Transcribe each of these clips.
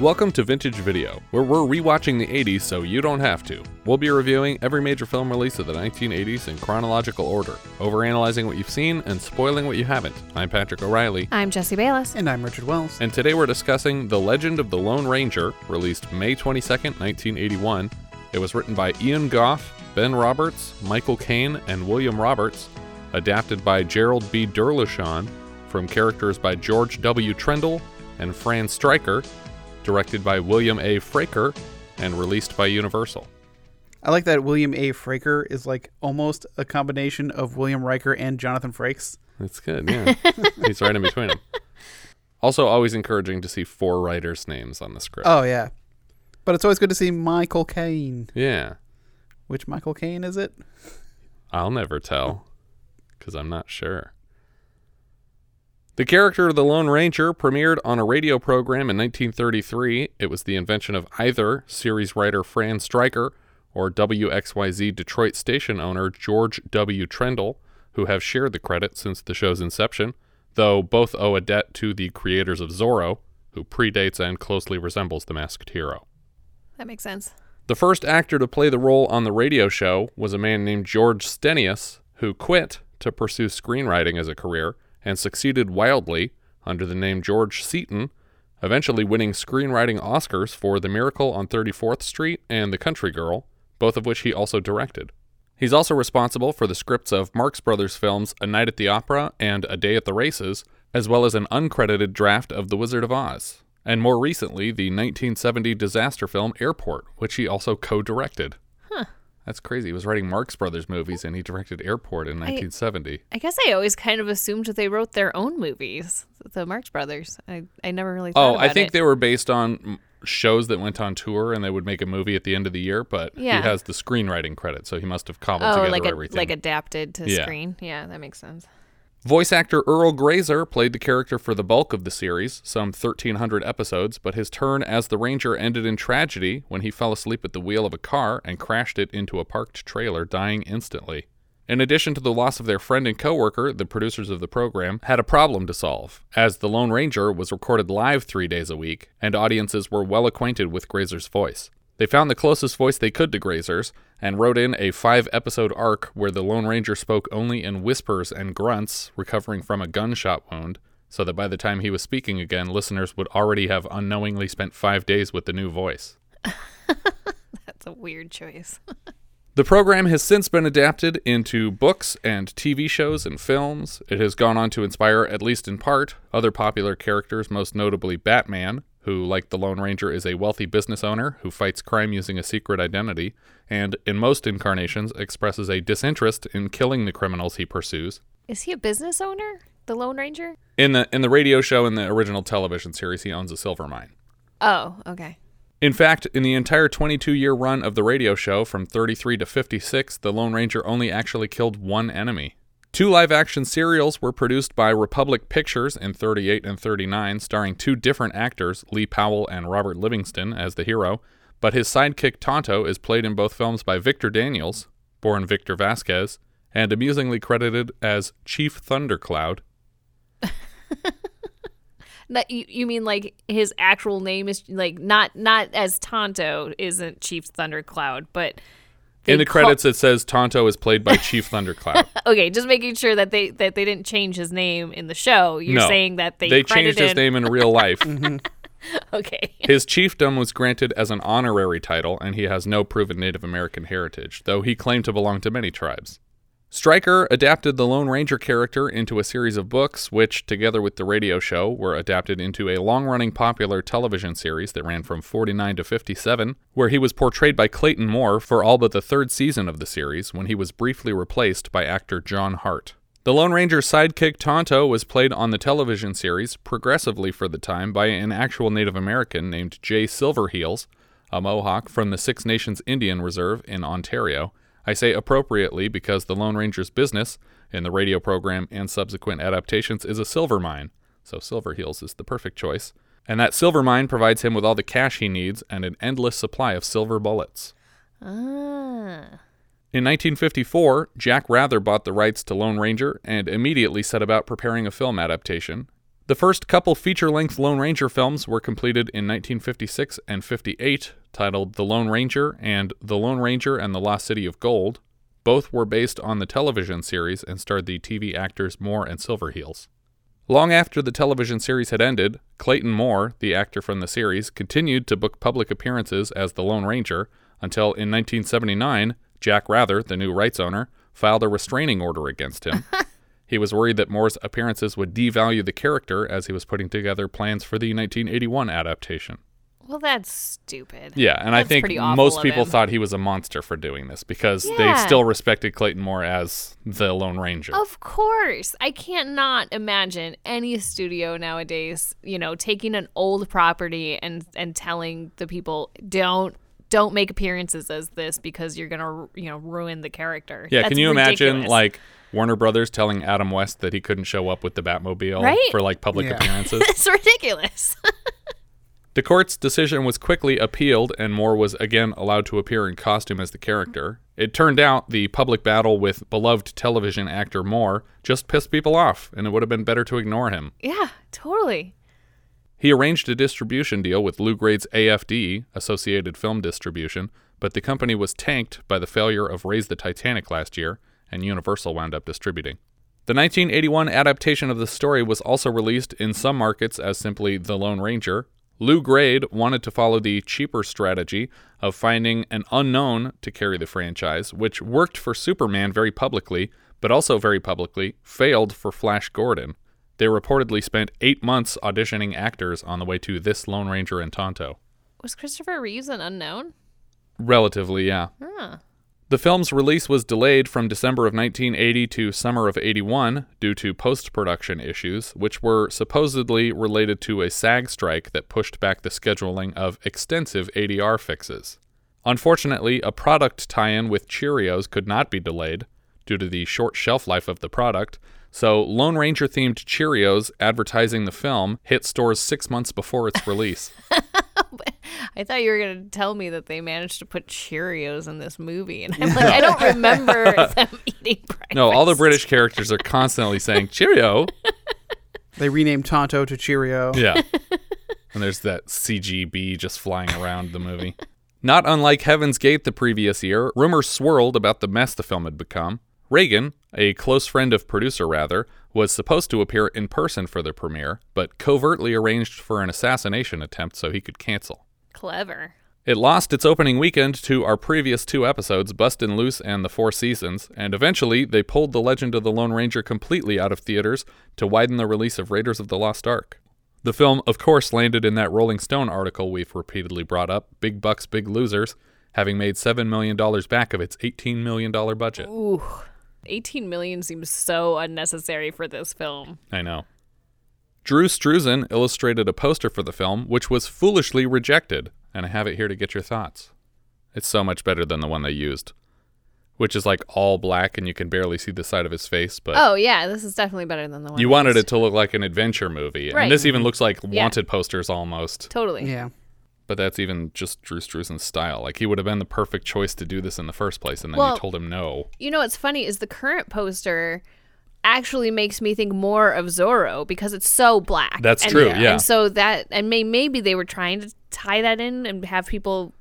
Welcome to Vintage Video, where we're rewatching the 80s so you don't have to. We'll be reviewing every major film release of the 1980s in chronological order, overanalyzing what you've seen and spoiling what you haven't. I'm Patrick O'Reilly, I'm Jesse Bayless. And I'm Richard Wells. and today we're discussing The Legend of the Lone Ranger, released May 22nd, 1981. It was written by Ivan Goff, Ben Roberts, Michael Caine, and William Roberts, adapted by Gerald B. Derloshon, from characters by George W. Trendle and Fran Stryker, directed by William A. Fraker, and released by Universal. I like that William A. Fraker is like almost a combination of William Riker and Jonathan Frakes. That's good, yeah. He's right in between them. Also, always encouraging to see four writers' names on the script. Oh yeah, but it's always good to see Michael Caine. Yeah, Which Michael Caine is it? I'll never tell, because I'm not sure. The character of the Lone Ranger premiered on a radio program in 1933. It was the invention of either series writer Fran Stryker or WXYZ Detroit station owner George W. Trendle, who have shared the credit since the show's inception, though both owe a debt to the creators of Zorro, who predates and closely resembles the masked hero. That makes sense. The first actor to play the role on the radio show was a man named George Stenius, who quit to pursue screenwriting as a career and succeeded wildly under the name George Seaton, eventually winning screenwriting Oscars for The Miracle on 34th Street and The Country Girl, both of which he also directed. He's also responsible for the scripts of Marx Brothers films A Night at the Opera and A Day at the Races, as well as an uncredited draft of The Wizard of Oz, and more recently the 1970 disaster film Airport, which he also co-directed. Huh. That's crazy. He was writing Marx Brothers movies and he directed Airport in 1970. I guess I always kind of assumed that they wrote their own movies, the Marx Brothers. I, I never really thought Oh, I think it. they were based on shows that went on tour and they would make a movie at the end of the year, but Yeah. he has the screenwriting credit, so he must have cobbled Oh, together like a, everything. like adapted to Yeah. screen. Yeah, that makes sense. Voice actor Earle Graser played the character for the bulk of the series, some 1,300 episodes, but his turn as the Ranger ended in tragedy when he fell asleep at the wheel of a car and crashed it into a parked trailer, dying instantly. In addition to the loss of their friend and coworker, the producers of the program had a problem to solve, as The Lone Ranger was recorded live three days a week, and audiences were well acquainted with Graser's voice. They found the closest voice they could to Graser's and wrote in a five episode arc where the Lone Ranger spoke only in whispers and grunts, recovering from a gunshot wound, so that by the time he was speaking again, listeners would already have unknowingly spent five days with the new voice. That's a weird choice. The program has since been adapted into books and TV shows and films. It has gone on to inspire, at least in part, other popular characters, most notably Batman, who, like the Lone Ranger, is a wealthy business owner who fights crime using a secret identity, and in most incarnations expresses a disinterest in killing the criminals he pursues. Is he a business owner? The Lone Ranger? In the in the radio show and the original television series, he owns a silver mine. Oh, okay. In fact, in the entire 22 year run of the radio show from 33 to 56, the Lone Ranger only actually killed one enemy. Two live action serials were produced by Republic Pictures in 38 and 39, starring two different actors, Lee Powell and Robert Livingston, as the hero, but his sidekick Tonto is played in both films by Victor Daniels, born Victor Vasquez, and amusingly credited as Chief Thundercloud. That you, you mean like his actual name is like not not as Tonto isn't Chief Thundercloud, but In the call- credits, it says Tonto is played by Chief Thundercloud. okay, just making sure that they that they didn't change his name in the show. You're no, saying that they they changed his name in real life. Okay. His chiefdom was granted as an honorary title, and he has no proven Native American heritage, though he claimed to belong to many tribes. Stryker adapted the Lone Ranger character into a series of books, which, together with the radio show, were adapted into a long running popular television series that ran from 49 to 57, where he was portrayed by Clayton Moore for all but the third season of the series, when he was briefly replaced by actor John Hart. The Lone Ranger's sidekick Tonto was played on the television series progressively for the time by an actual Native American named Jay Silverheels, a Mohawk from the Six Nations Indian Reserve in Ontario, I say appropriately because the Lone Ranger's business, in the radio program and subsequent adaptations, is a silver mine, so Silver Heels is the perfect choice. And that silver mine provides him with all the cash he needs and an endless supply of silver bullets. Ah. In 1954, Jack Wrather bought the rights to Lone Ranger and immediately set about preparing a film adaptation. The first couple feature length Lone Ranger films were completed in 1956 and 58, titled The Lone Ranger and The Lone Ranger and the Lost City of Gold. Both were based on the television series and starred the TV actors Moore and Silverheels. Long after the television series had ended, Clayton Moore, the actor from the series, continued to book public appearances as the Lone Ranger until in 1979, Jack Wrather, the new rights owner, filed a restraining order against him. he was worried that Moore's appearances would devalue the character as he was putting together plans for the 1981 adaptation. Well, that's stupid. Yeah, and I think most people thought he was a monster for doing this because they still respected Clayton Moore as the Lone Ranger. Of course. I can't not imagine any studio nowadays, you know, taking an old property and and telling the people don't don't make appearances as this because you're going to, you know, ruin the character. Yeah, That's can you imagine like Warner Brothers telling Adam West that he couldn't show up with the Batmobile Right? for like public Yeah. appearances? It's ridiculous. the court's decision was quickly appealed and Moore was again allowed to appear in costume as the character. It turned out the public battle with beloved television actor Moore just pissed people off and it would have been better to ignore him. yeah, totally. He arranged a distribution deal with Lew Grade's AFD, Associated Film Distribution, but the company was tanked by the failure of Raise the Titanic last year, and Universal wound up distributing. The 1981 adaptation of the story was also released in some markets as simply The Lone Ranger. Lew Grade wanted to follow the cheaper strategy of finding an unknown to carry the franchise, which worked for Superman very publicly, but also very publicly failed for Flash Gordon. They reportedly spent eight months auditioning actors on the way to this Lone Ranger and Tonto. Was Christopher Reeves an unknown? Relatively, yeah. Huh. The film's release was delayed from December of 1980 to summer of 81 due to post production issues, which were supposedly related to a SAG strike that pushed back the scheduling of extensive ADR fixes. Unfortunately, a product tie in with Cheerios could not be delayed due to the short shelf life of the product, so Lone Ranger themed Cheerios advertising the film hit stores six months before its release. I thought you were going to tell me that they managed to put Cheerios in this movie. And I'm like, I don't remember them eating breakfast. no, all the British characters are constantly saying Cheerio. They renamed Tonto to Cheerio. Yeah. and there's that CGB just flying around the movie. Not unlike Heaven's Gate the previous year, rumors swirled about the mess the film had become. Reagan, a close friend of producer Wrather, was supposed to appear in person for the premiere, but covertly arranged for an assassination attempt so he could cancel. Clever. It lost its opening weekend to our previous two episodes, Bustin' Loose and The Four Seasons, and eventually they pulled The Legend of the Lone Ranger completely out of theaters to widen the release of Raiders of the Lost Ark. The film, of course, landed in that Rolling Stone article we've repeatedly brought up Big Bucks, Big Losers, having made $7 million back of its $18 million budget. Ooh. 18 million seems so unnecessary for this film. I know. Drew Struzan illustrated a poster for the film, which was foolishly rejected, and I have it here to get your thoughts. It's so much better than the one they used, which is like all black and you can barely see the side of his face. But Oh, yeah, this is definitely better than the one. you wanted used. it to look like an adventure movie, Right. and this even mm-hmm. looks like Yeah. wanted posters almost. Totally. Yeah. But that's even just Drew Struzan's style. Like he would have been the perfect choice to do this in the first place, and then Well- you told him no. You know what's funny is the current poster actually makes me think more of Zorro because it's so black. That's And- true, yeah. And so that and may, maybe they were trying to tie that in and have people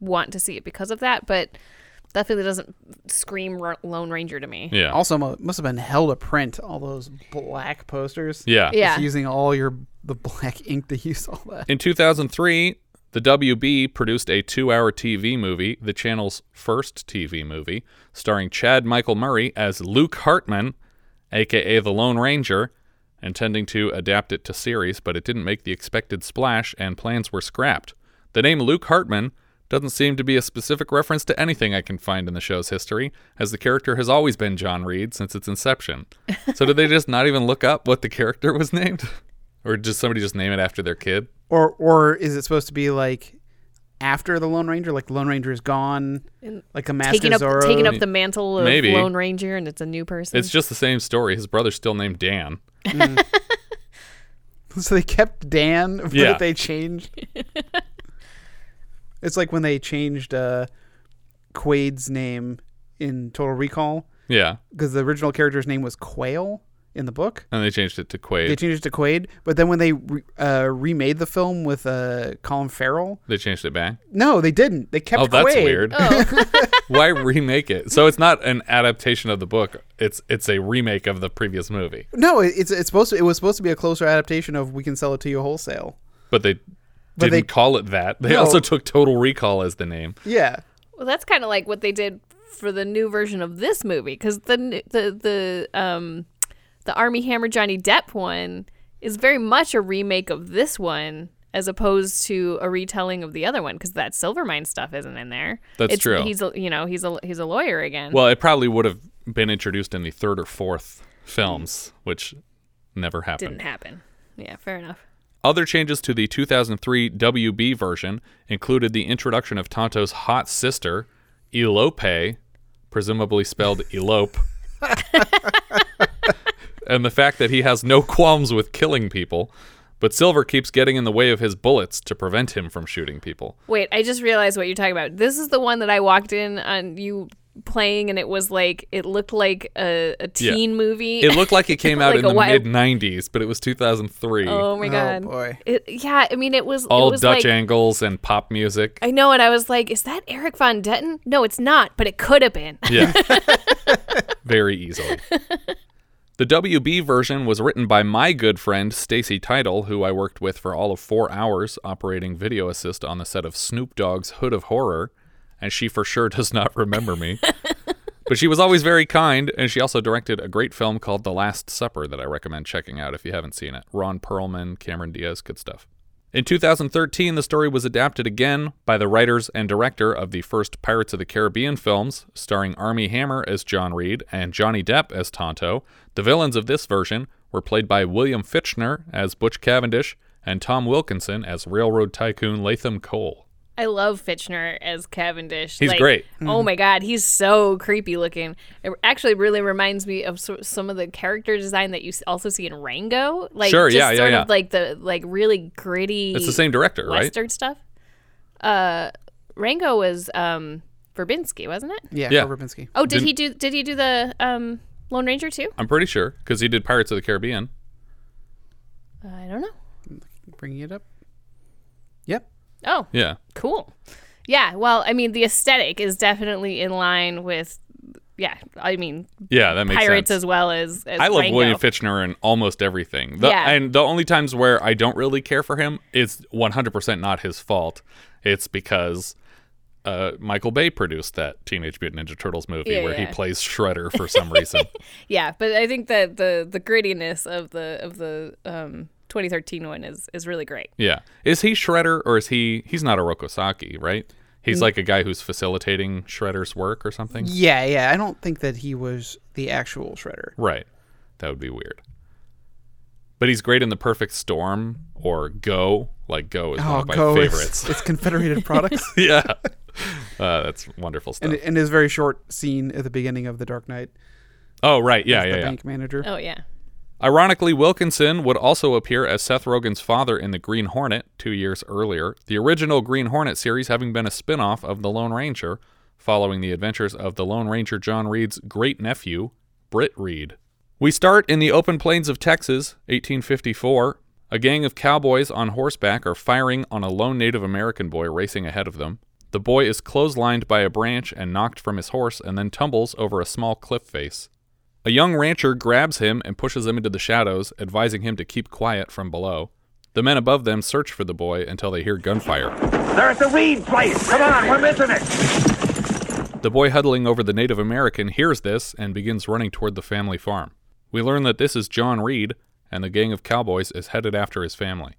want to see it because of that, but definitely doesn't scream Ro- Lone Ranger to me. Yeah. Also, must have been hell to print all those black posters. yeah. Yeah. Just using all your the black ink to use all that. In 2003, the WB produced a two hour TV movie, the channel's first TV movie, starring Chad Michael Murray as Luke Hartman, aka the Lone Ranger, intending to adapt it to series, but it didn't make the expected splash and plans were scrapped. The name Luke Hartman doesn't seem to be a specific reference to anything I can find in the show's history, as the character has always been John Reid since its inception. so did they just not even look up what the character was named? Or does somebody just name it after their kid? Or or is it supposed to be like after the Lone Ranger? Like Lone Ranger is gone, like a Master taking up Zorro. taking up the mantle of Maybe. Lone Ranger, and it's a new person. It's just the same story. His brother's still named Dan. so they kept Dan, but Yeah. they changed. it's like when they changed uh, Quaid's name in Total Recall Yeah. because the original character's name was Quail in the book. And they changed it to Quaid. They changed it to Quaid, but then when they re- uh, remade the film with uh, Colin Farrell, They changed it back. no, they didn't. They kept Oh, that's Quaid. weird. Why remake it? So it's not an adaptation of the book. It's it's a remake of the previous movie. No, it- it's it's supposed to. It was supposed to be a closer adaptation of "We Can Sell It to You Wholesale." But they But didn't they- call it that. They No. also took Total Recall as the name. Yeah, Well, that's kind of like what they did for the new version of this movie, because the the the um the Armie Hammer Johnny Depp one is very much a remake of this one, as opposed to a retelling of the other one, because that Silvermine stuff isn't in there. That's It's- true. He's a, you know he's a he's a lawyer again. Well, it probably would have been introduced in the third or fourth films, which never happened. didn't happen. Yeah, fair enough. Other changes to the 2003 WB version included the introduction of Tonto's hot sister, Elope, presumably spelled elope, and the fact that he has no qualms with killing people, but Silver keeps getting in the way of his bullets to prevent him from shooting people. Wait, I just realized what you're talking about. This is the one that I walked in on you playing, and it was like it looked like a, a Yeah. teen movie. It looked like it came out Like in the wild- mid 90s, but it was 2003. Oh my oh, god! boy. It, yeah, I mean, it was it All was Dutch like, angles and pop music. I know, and I was like, "Is that Erik von Detten?" No, it's not, but it could have been. Yeah. Very easily. The WB version was written by my good friend Stacy Title, who I worked with for all of four hours operating video assist on the set of Snoop Dogg's Hood of Horror, and she for sure does not remember me. but she was always very kind, and she also directed a great film called The Last Supper that I recommend checking out if you haven't seen it. Ron Perlman, Cameron Diaz, good stuff. In 2013, the story was adapted again by the writers and director of the first Pirates of the Caribbean films, starring Armie Hammer as John Reid and Johnny Depp as Tonto. The villains of this version were played by William Fichtner as Butch Cavendish and Tom Wilkinson as Railroad Tycoon Latham Cole. I love Fichtner as Cavendish. He's Like, great. Oh my god, he's so creepy looking. It actually really reminds me of so- some of the character design that you also see in Rango. Like Sure, just yeah, yeah, sort yeah. of like the like really gritty. It's the same director, right? Western stuff. Uh, Rango was um Verbinski, wasn't it? Yeah, Yeah. yeah. Verbinski. Oh, did Didn't- he do? Did he do the um Lone Ranger too? I'm pretty sure because he did Pirates of the Caribbean. I don't know. Bringing it up. Oh, Yeah. cool. Yeah. Well, I mean, the aesthetic is definitely in line with. Yeah, I mean, Yeah, that makes pirates sense. as well as, as I love Rango. William Fichtner in almost everything. The, Yeah. And the only times where I don't really care for him is 100% not his fault. It's because uh, Michael Bay produced that Teenage Mutant Ninja Turtles movie Yeah, where he plays Shredder for some reason. Yeah, but I think that the the grittiness of the of the um 2013 one is is really great. yeah. Is he Shredder or is he. He's not a Rokosaki, right? He's like a guy who's facilitating Shredder's work or something? Yeah, yeah. I don't think that he was the actual Shredder. Right. That would be weird. But he's great in The Perfect Storm or Go. Like Go is one Oh, of my go! favorites. It's, it's Confederated products, yeah. Uh, that's wonderful stuff. and, and his very short scene at the beginning of The Dark Knight. oh, right. Yeah, yeah, the yeah. bank manager. Oh yeah. Ironically, Wilkinson would also appear as Seth Rogen's father in The Green Hornet two years earlier, the original Green Hornet series having been a spin off of The Lone Ranger, following the adventures of the Lone Ranger John Reid's great nephew, Britt Reid. We start in the open plains of Texas, 1854. A gang of cowboys on horseback are firing on a lone Native American boy racing ahead of them. The boy is clotheslined by a branch and knocked from his horse and then tumbles over a small cliff face. A young rancher grabs him and pushes him into the shadows, advising him to keep quiet from below. The men above them search for the boy until they hear gunfire. They're at the Reid place. Come on, we're missing it. The boy huddling over the Native American hears this and begins running toward the family farm. We learn that this is John Reid, and the gang of cowboys is headed after his family.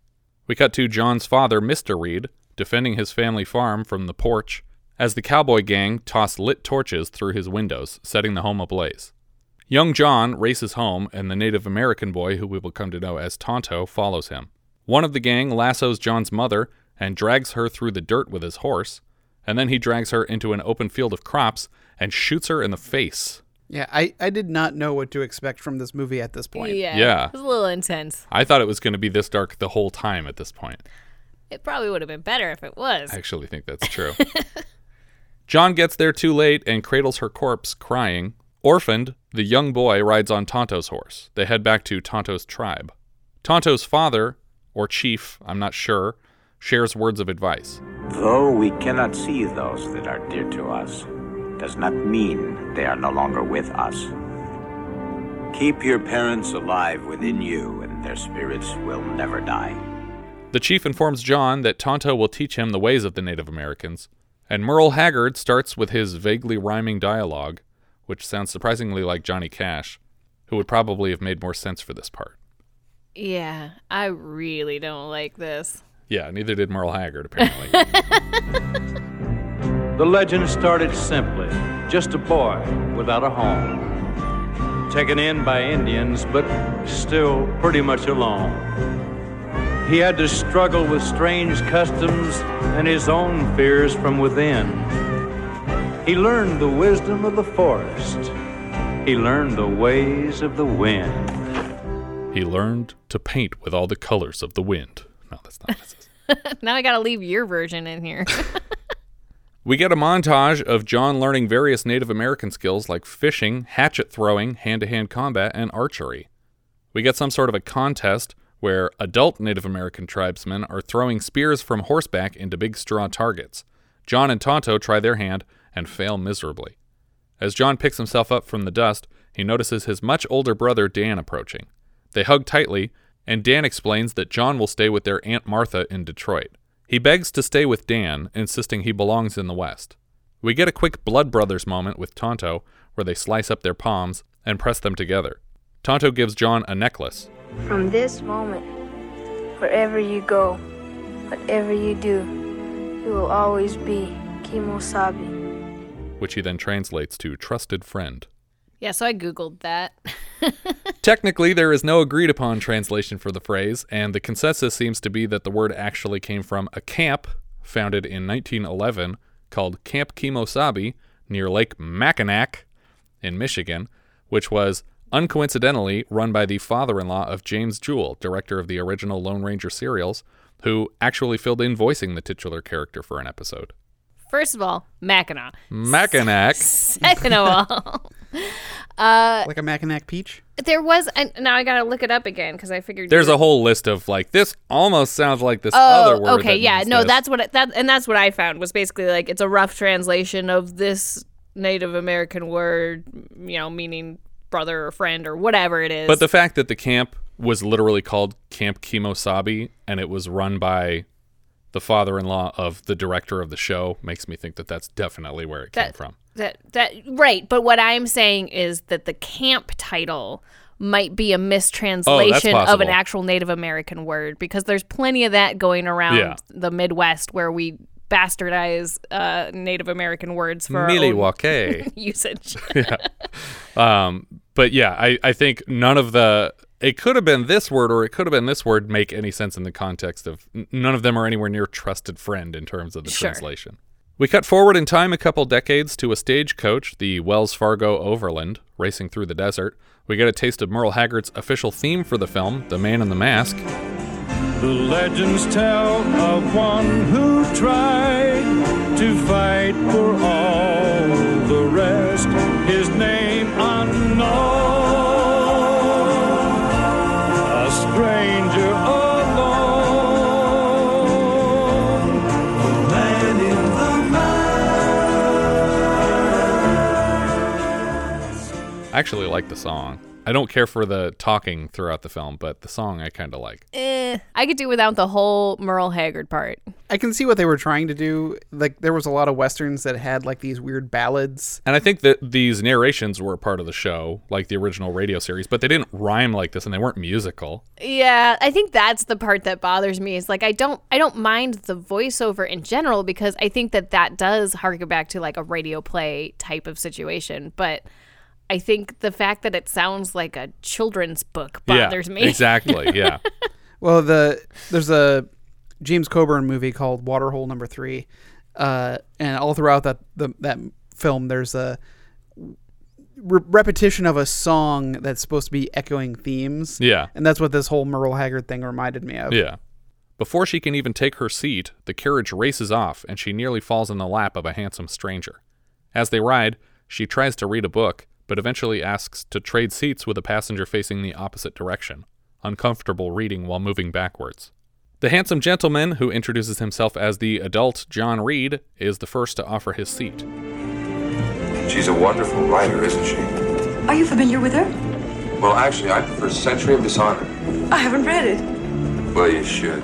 We cut to John's father, Mr. Reid, defending his family farm from the porch as the cowboy gang toss lit torches through his windows, setting the home ablaze. Young John races home, and the Native American boy, who we will come to know as Tonto, follows him. One of the gang lassos John's mother and drags her through the dirt with his horse, and then he drags her into an open field of crops and shoots her in the face. Yeah, I, I did not know what to expect from this movie at this point. Yeah. Yeah. It was a little intense. I thought it was going to be this dark the whole time at this point. It probably would have been better if it was. I actually think that's true. John gets there too late and cradles her corpse, crying. Orphaned, the young boy rides on Tonto's horse. They head back to Tonto's tribe. Tonto's father, or chief, I'm not sure, shares words of advice. Though we cannot see those that are dear to us, does not mean they are no longer with us. Keep your parents alive within you, and their spirits will never die. The chief informs John that Tonto will teach him the ways of the Native Americans, and Merle Haggard starts with his vaguely rhyming dialogue, which sounds surprisingly like Johnny Cash, who would probably have made more sense for this part. Yeah, I really don't like this. Yeah, neither did Merle Haggard, apparently. The legend started simply just a boy without a home. Taken in by Indians, but still pretty much alone. He had to struggle with strange customs and his own fears from within. He learned the wisdom of the forest. He learned the ways of the wind. he learned to paint with all the colors of the wind. No, that's not what it says. now I gotta leave your version in here. We get a montage of John learning various Native American skills like fishing, hatchet throwing, hand to hand combat, and archery. We get some sort of a contest where adult Native American tribesmen are throwing spears from horseback into big straw targets. John and Tonto try their hand and fail miserably. As John picks himself up from the dust, he notices his much older brother Dan approaching. They hug tightly, and Dan explains that John will stay with their Aunt Martha in Detroit. He begs to stay with Dan, insisting he belongs in the West. We get a quick Blood Brothers moment with Tonto, where they slice up their palms and press them together. Tonto gives John a necklace. From this moment, wherever you go, whatever you do, you will always be Kimosabi. Which he then translates to trusted friend. yeah, so I googled that. Technically, there is no agreed upon translation for the phrase, and the consensus seems to be that the word actually came from a camp founded in 1911 called Camp Kimosabi near Lake Mackinac in Michigan, which was uncoincidentally run by the father in law of James Jewell, director of the original Lone Ranger serials, who actually filled in voicing the titular character for an episode. First of all, Mackinac. Mackinac. Second of all, uh, Like a Mackinac peach? there was. And now I gotta look it up again because I figured There's a whole list of like this almost sounds like this Oh, other word. okay, that yeah, means no, this. that's what it, that, and that's what I found was basically like it's a rough translation of this Native American word, you know, meaning brother or friend or whatever it is. But the fact that the camp was literally called Camp Kimosabi and it was run by the father-in-law of the director of the show makes me think that that's definitely where it came from. that that right, but what I'm saying is that the camp title might be a mistranslation of an actual Native American word because there's plenty of that going around Yeah. the Midwest where we bastardize uh, Native American words for our own Milwaukee. usage. um, but yeah, I, I think none of the it could have been this word or it could have been this word make any sense in the context of none of them are anywhere near trusted friend in terms of the Sure. translation. We cut forward in time a couple decades to a stagecoach, the Wells Fargo Overland, racing through the desert. We get a taste of Merle Haggard's official theme for the film, The Man in the Mask. The legends tell of one who tried to fight for all the rest. I actually like the song. I don't care for the talking throughout the film, but the song I kind of like. eh, I could do without the whole Merle Haggard part. I can see what they were trying to do. Like there was a lot of westerns that had like these weird ballads. And I think that these narrations were a part of the show, like the original radio series, but they didn't rhyme like this and they weren't musical. Yeah, I think that's the part that bothers me. Is like I don't I don't mind the voiceover in general because I think that that does harken back to like a radio play type of situation, but I think the fact that it sounds like a children's book bothers yeah, me. Exactly. Yeah. Well, the there's a James Coburn movie called Waterhole Number Three, uh, and all throughout that the, that film, there's a re- repetition of a song that's supposed to be echoing themes. Yeah. and that's what this whole Merle Haggard thing reminded me of. Yeah. Before she can even take her seat, the carriage races off and she nearly falls in the lap of a handsome stranger. As they ride, she tries to read a book, but eventually asks to trade seats with a passenger facing the opposite direction, uncomfortable reading while moving backwards. The handsome gentleman, who introduces himself as the adult John Reid, is the first to offer his seat. She's a wonderful writer, isn't she? Are you familiar with her? Well, actually, I prefer Century of Dishonor. I haven't read it. Well, you should.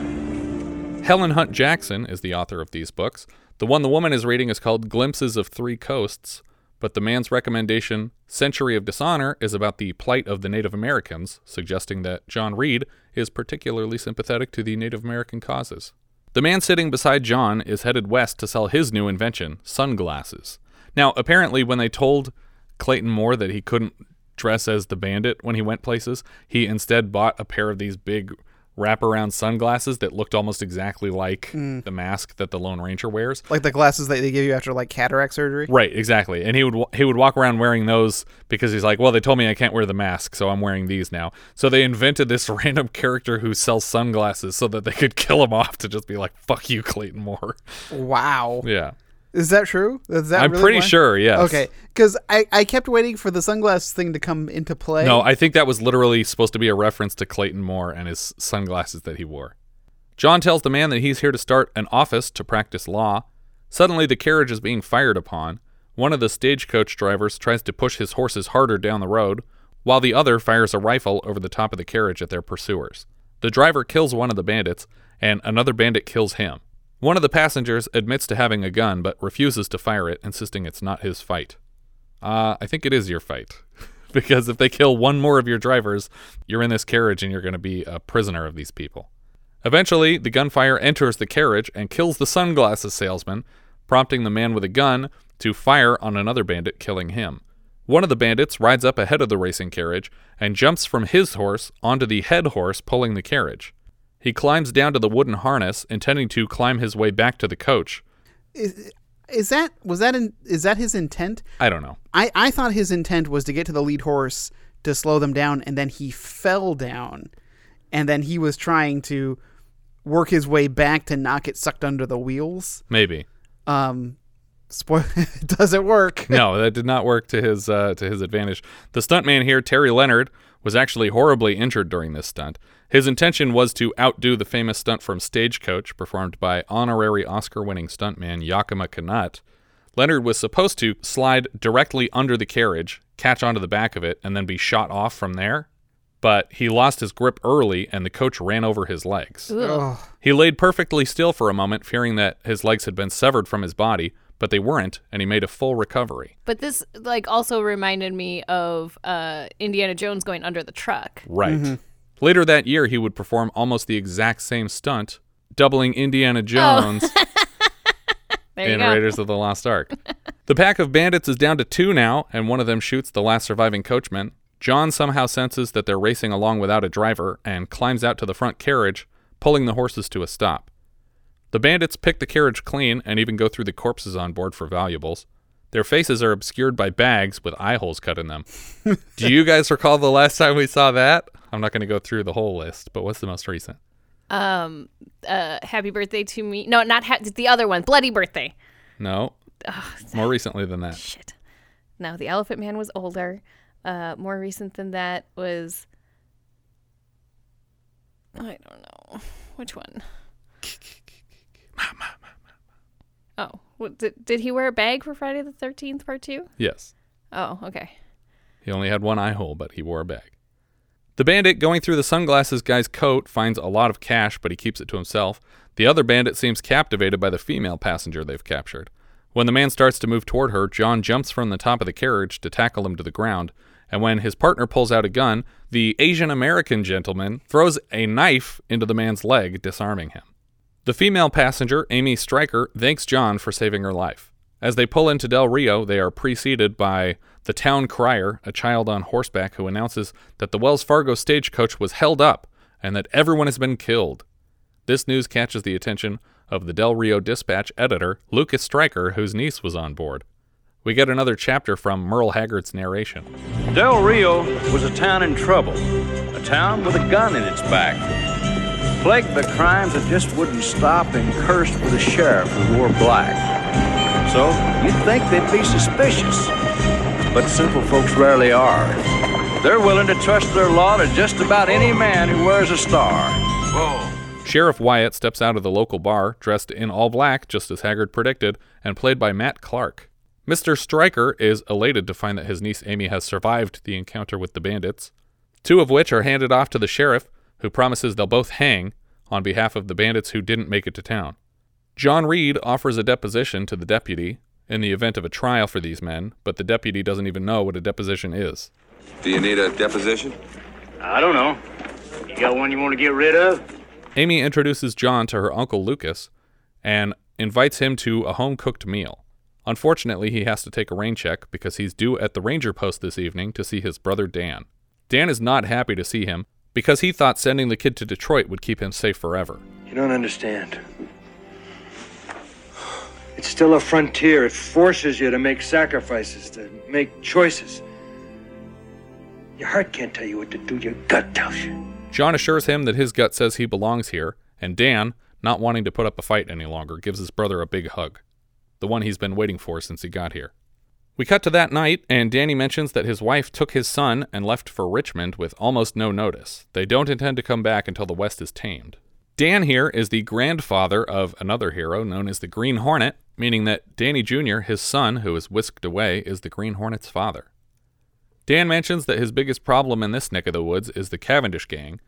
Helen Hunt Jackson is the author of these books. The one the woman is reading is called Glimpses of Three Coasts, but the man's recommendation, Century of Dishonor, is about the plight of the Native Americans, suggesting that John Reid is particularly sympathetic to the Native American causes. The man sitting beside John is headed west to sell his new invention, sunglasses. Now, apparently, when they told Clayton Moore that he couldn't dress as the bandit when he went places, he instead bought a pair of these big wraparound sunglasses that looked almost exactly like Mm. the mask that the Lone Ranger wears. Like the glasses that they give you after like cataract surgery. Right, exactly. And he would he would walk around wearing those because he's like, well, they told me I can't wear the mask, so I'm wearing these now. So they invented this random character who sells sunglasses so that they could kill him off to just be like, fuck you, Clayton Moore. Wow. Yeah. Is that true? Is that I'm really pretty sure, yes. Okay, because I, I kept waiting for the sunglasses thing to come into play. No, I think that was literally supposed to be a reference to Clayton Moore and his sunglasses that he wore. John tells the man that he's here to start an office to practice law. Suddenly, the carriage is being fired upon. One of the stagecoach drivers tries to push his horses harder down the road, while the other fires a rifle over the top of the carriage at their pursuers. The driver kills one of the bandits, and another bandit kills him. One of the passengers admits to having a gun but refuses to fire it, insisting it's not his fight. Uh, I think it is your fight. because if they kill one more of your drivers, you're in this carriage and you're going to be a prisoner of these people. Eventually, the gunfire enters the carriage and kills the sunglasses salesman, prompting the man with a gun to fire on another bandit, killing him. One of the bandits rides up ahead of the racing carriage and jumps from his horse onto the head horse pulling the carriage. He climbs down to the wooden harness, intending to climb his way back to the coach. Is, is that was that in, is that his intent? I don't know. I I thought his intent was to get to the lead horse to slow them down, and then he fell down, and then he was trying to work his way back to not get sucked under the wheels. Maybe. Um, spoil does it work? no, that did not work to his uh, to his advantage. The stuntman here, Terry Leonard, was actually horribly injured during this stunt. His intention was to outdo the famous stunt from Stagecoach, performed by honorary Oscar-winning stuntman Yakima Canutt. Leonard was supposed to slide directly under the carriage, catch onto the back of it, and then be shot off from there. But he lost his grip early, and the coach ran over his legs. Ugh. He laid perfectly still for a moment, fearing that his legs had been severed from his body, but they weren't, and he made a full recovery. But this like also reminded me of uh, Indiana Jones going under the truck. Right. Later that year, he would perform almost the exact same stunt, doubling Indiana Jones There you in. Raiders of the Lost Ark. the pack of bandits is down to two now, and one of them shoots the last surviving coachman. John somehow senses that they're racing along without a driver and climbs out to the front carriage, pulling the horses to a stop. The bandits pick the carriage clean and even go through the corpses on board for valuables. Their faces are obscured by bags with eye holes cut in them. Do you guys recall the last time we saw that? I'm not going to go through the whole list, but what's the most recent? Um, uh, happy birthday to me. No, not ha- the other one. Bloody birthday. No. More recently than that. Shit. No, the Elephant Man was older. Uh, more recent than that was. I don't know which one. Oh, what, did, did he wear a bag for Friday the Thirteenth Part Two? Yes. Oh, okay. He only had one eye hole, but he wore a bag. The bandit going through the sunglasses guy's coat finds a lot of cash, but he keeps it to himself. The other bandit seems captivated by the female passenger they've captured. When the man starts to move toward her, John jumps from the top of the carriage to tackle him to the ground, and when his partner pulls out a gun, the Asian American gentleman throws a knife into the man's leg, disarming him. The female passenger, Amy Stryker, thanks John for saving her life. As they pull into Del Rio, they are preceded by the town crier, a child on horseback who announces that the Wells Fargo stagecoach was held up and that everyone has been killed. This news catches the attention of the Del Rio Dispatch editor, Lucas Stryker, whose niece was on board. We get another chapter from Merle Haggard's narration. Del Rio was a town in trouble, a town with a gun in its back, plagued by crimes that just wouldn't stop and cursed with a sheriff who wore black. So you'd think they'd be suspicious, but simple folks rarely are. They're willing to trust their law to just about any man who wears a star. Whoa. Sheriff Wyatt steps out of the local bar, dressed in all black, just as Haggard predicted, and played by Matt Clark. Mr. Stryker is elated to find that his niece Amy has survived the encounter with the bandits, two of which are handed off to the sheriff, who promises they'll both hang on behalf of the bandits who didn't make it to town. John Reid offers a deposition to the deputy in the event of a trial for these men, but the deputy doesn't even know what a deposition is. Do you need a deposition? I don't know. You got one you want to get rid of? Amy introduces John to her uncle Lucas and invites him to a home cooked meal. Unfortunately, he has to take a rain check because he's due at the ranger post this evening to see his brother Dan. Dan is not happy to see him because he thought sending the kid to Detroit would keep him safe forever. You don't understand. It's still a frontier. It forces you to make sacrifices, to make choices. Your heart can't tell you what to do, your gut tells you. John assures him that his gut says he belongs here, and Dan, not wanting to put up a fight any longer, gives his brother a big hug. The one he's been waiting for since he got here. We cut to that night, and Danny mentions that his wife took his son and left for Richmond with almost no notice. They don't intend to come back until the West is tamed. Dan here is the grandfather of another hero known as the Green Hornet, meaning that Danny Jr., his son, who is whisked away, is the Green Hornet's father. Dan mentions that his biggest problem in this neck of the woods is the Cavendish gang,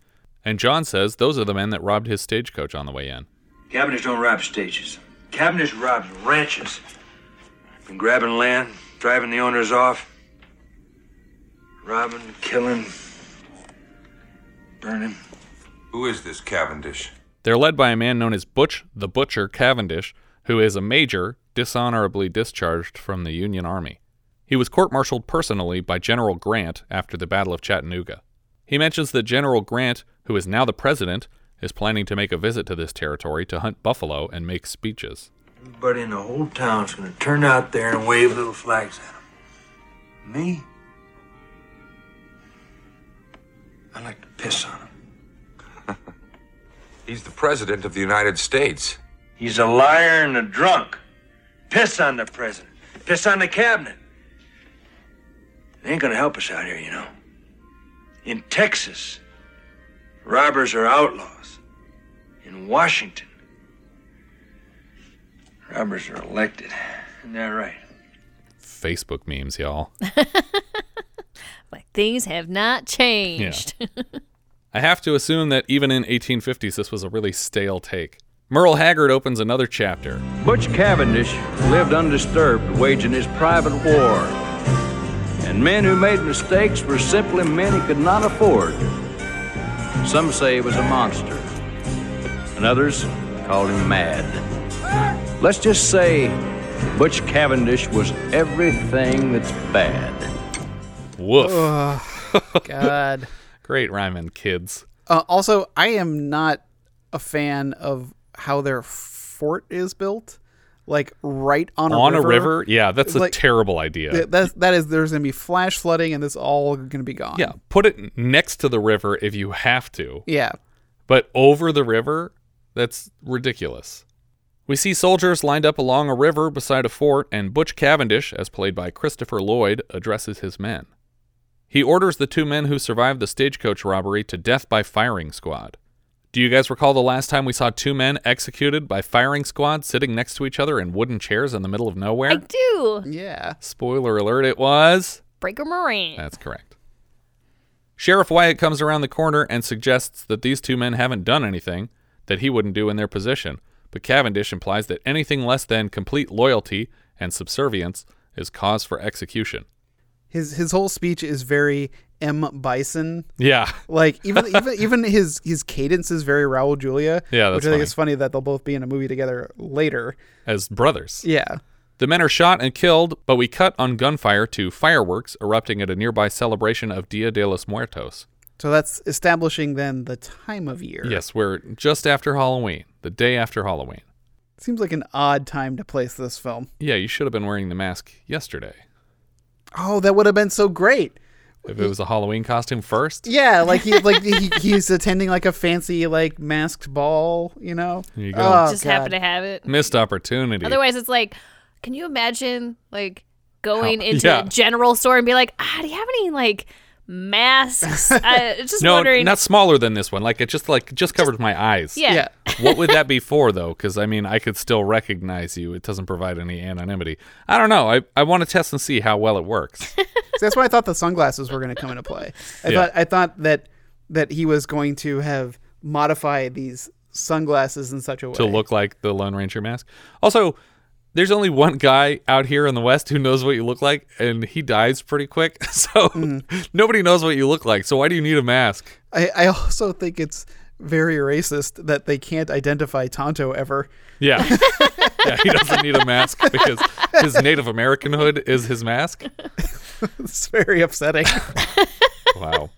and John says those are the men that robbed his stagecoach on the way in. Cavendish don't rob stages. Cavendish robs ranches. Been grabbing land, driving the owners off, robbing, killing, burning. Who is this Cavendish? They're led by a man known as Butch the Butcher Cavendish, who is a major dishonorably discharged from the Union Army. He was court martialed personally by General Grant after the Battle of Chattanooga. He mentions that General Grant, who is now the president, is planning to make a visit to this territory to hunt buffalo and make speeches. Everybody in the whole town's gonna turn out there and wave little flags at him. Me? I like to piss on him. He's the President of the United States. He's a liar and a drunk. Piss on the president. Piss on the cabinet. They ain't gonna help us out here, you know. In Texas, robbers are outlaws. In Washington, robbers are elected. Isn't that right? Facebook memes, y'all. Like things have not changed. I have to assume that even in 1850s, this was a really stale take. Merle Haggard opens another chapter. Butch Cavendish lived undisturbed, waging his private war. And men who made mistakes were simply men he could not afford. Some say he was a monster, and others called him mad. Let's just say Butch Cavendish was everything that's bad. Woof. Ugh, God. Great rhyming, kids. Uh, also, I am not a fan of how their fort is built. Like right on a On river. a river? Yeah, that's a terrible idea. th- That's, that is, there's going to be flash flooding and this all going to be gone. yeah, put it next to the river if you have to. Yeah. But over the river? That's ridiculous. We see soldiers lined up along a river beside a fort, and Butch Cavendish, as played by Christopher Lloyd, addresses his men. He orders the two men who survived the stagecoach robbery to death by firing squad. Do you guys recall the last time we saw two men executed by firing squad sitting next to each other in wooden chairs in the middle of nowhere? I do. Yeah. Spoiler alert, it was. Breaker Morant. That's correct. Sheriff Wyatt comes around the corner and suggests that these two men haven't done anything that he wouldn't do in their position, but Cavendish implies that anything less than complete loyalty and subservience is cause for execution. His his whole speech is very M Bison. Yeah. Like even even even his his cadence is very Raul Julia. Yeah, which I think funny. is funny that they'll both be in a movie together later. As brothers. Yeah. The men are shot and killed, but we cut on gunfire to fireworks erupting at a nearby celebration of Dia de los Muertos. So that's establishing then the time of year. Yes, we're just after Halloween, the day after Halloween. Seems like an odd time to place this film. Yeah, you should have been wearing the mask yesterday. Oh, that would have been so great. If it was a Halloween costume first. Yeah, like he like he, he's attending like a fancy like masked ball, you know. There you go. Oh, Just God. happen to have it. Missed opportunity. Otherwise, it's like, can you imagine like going How- into yeah. a general store and be like, ah, do you have any like masks? uh, just no, wondering. not smaller than this one. Like it just like just covered my eyes. Yeah. Yeah. what would that be for though? Because I mean, I could still recognize you. It doesn't provide any anonymity. I don't know. I I want to test and see how well it works. See, that's why I thought the sunglasses were going to come into play. I Yeah. thought I thought that that he was going to have modified these sunglasses in such a way to look like the Lone Ranger mask. Also, there's only one guy out here in the West who knows what you look like, and he dies pretty quick. So mm. nobody knows what you look like. So why do you need a mask? I, I also think it's very racist that they can't identify Tonto ever. Yeah. yeah, he doesn't need a mask because his Native American hood is his mask. it's very upsetting. Wow.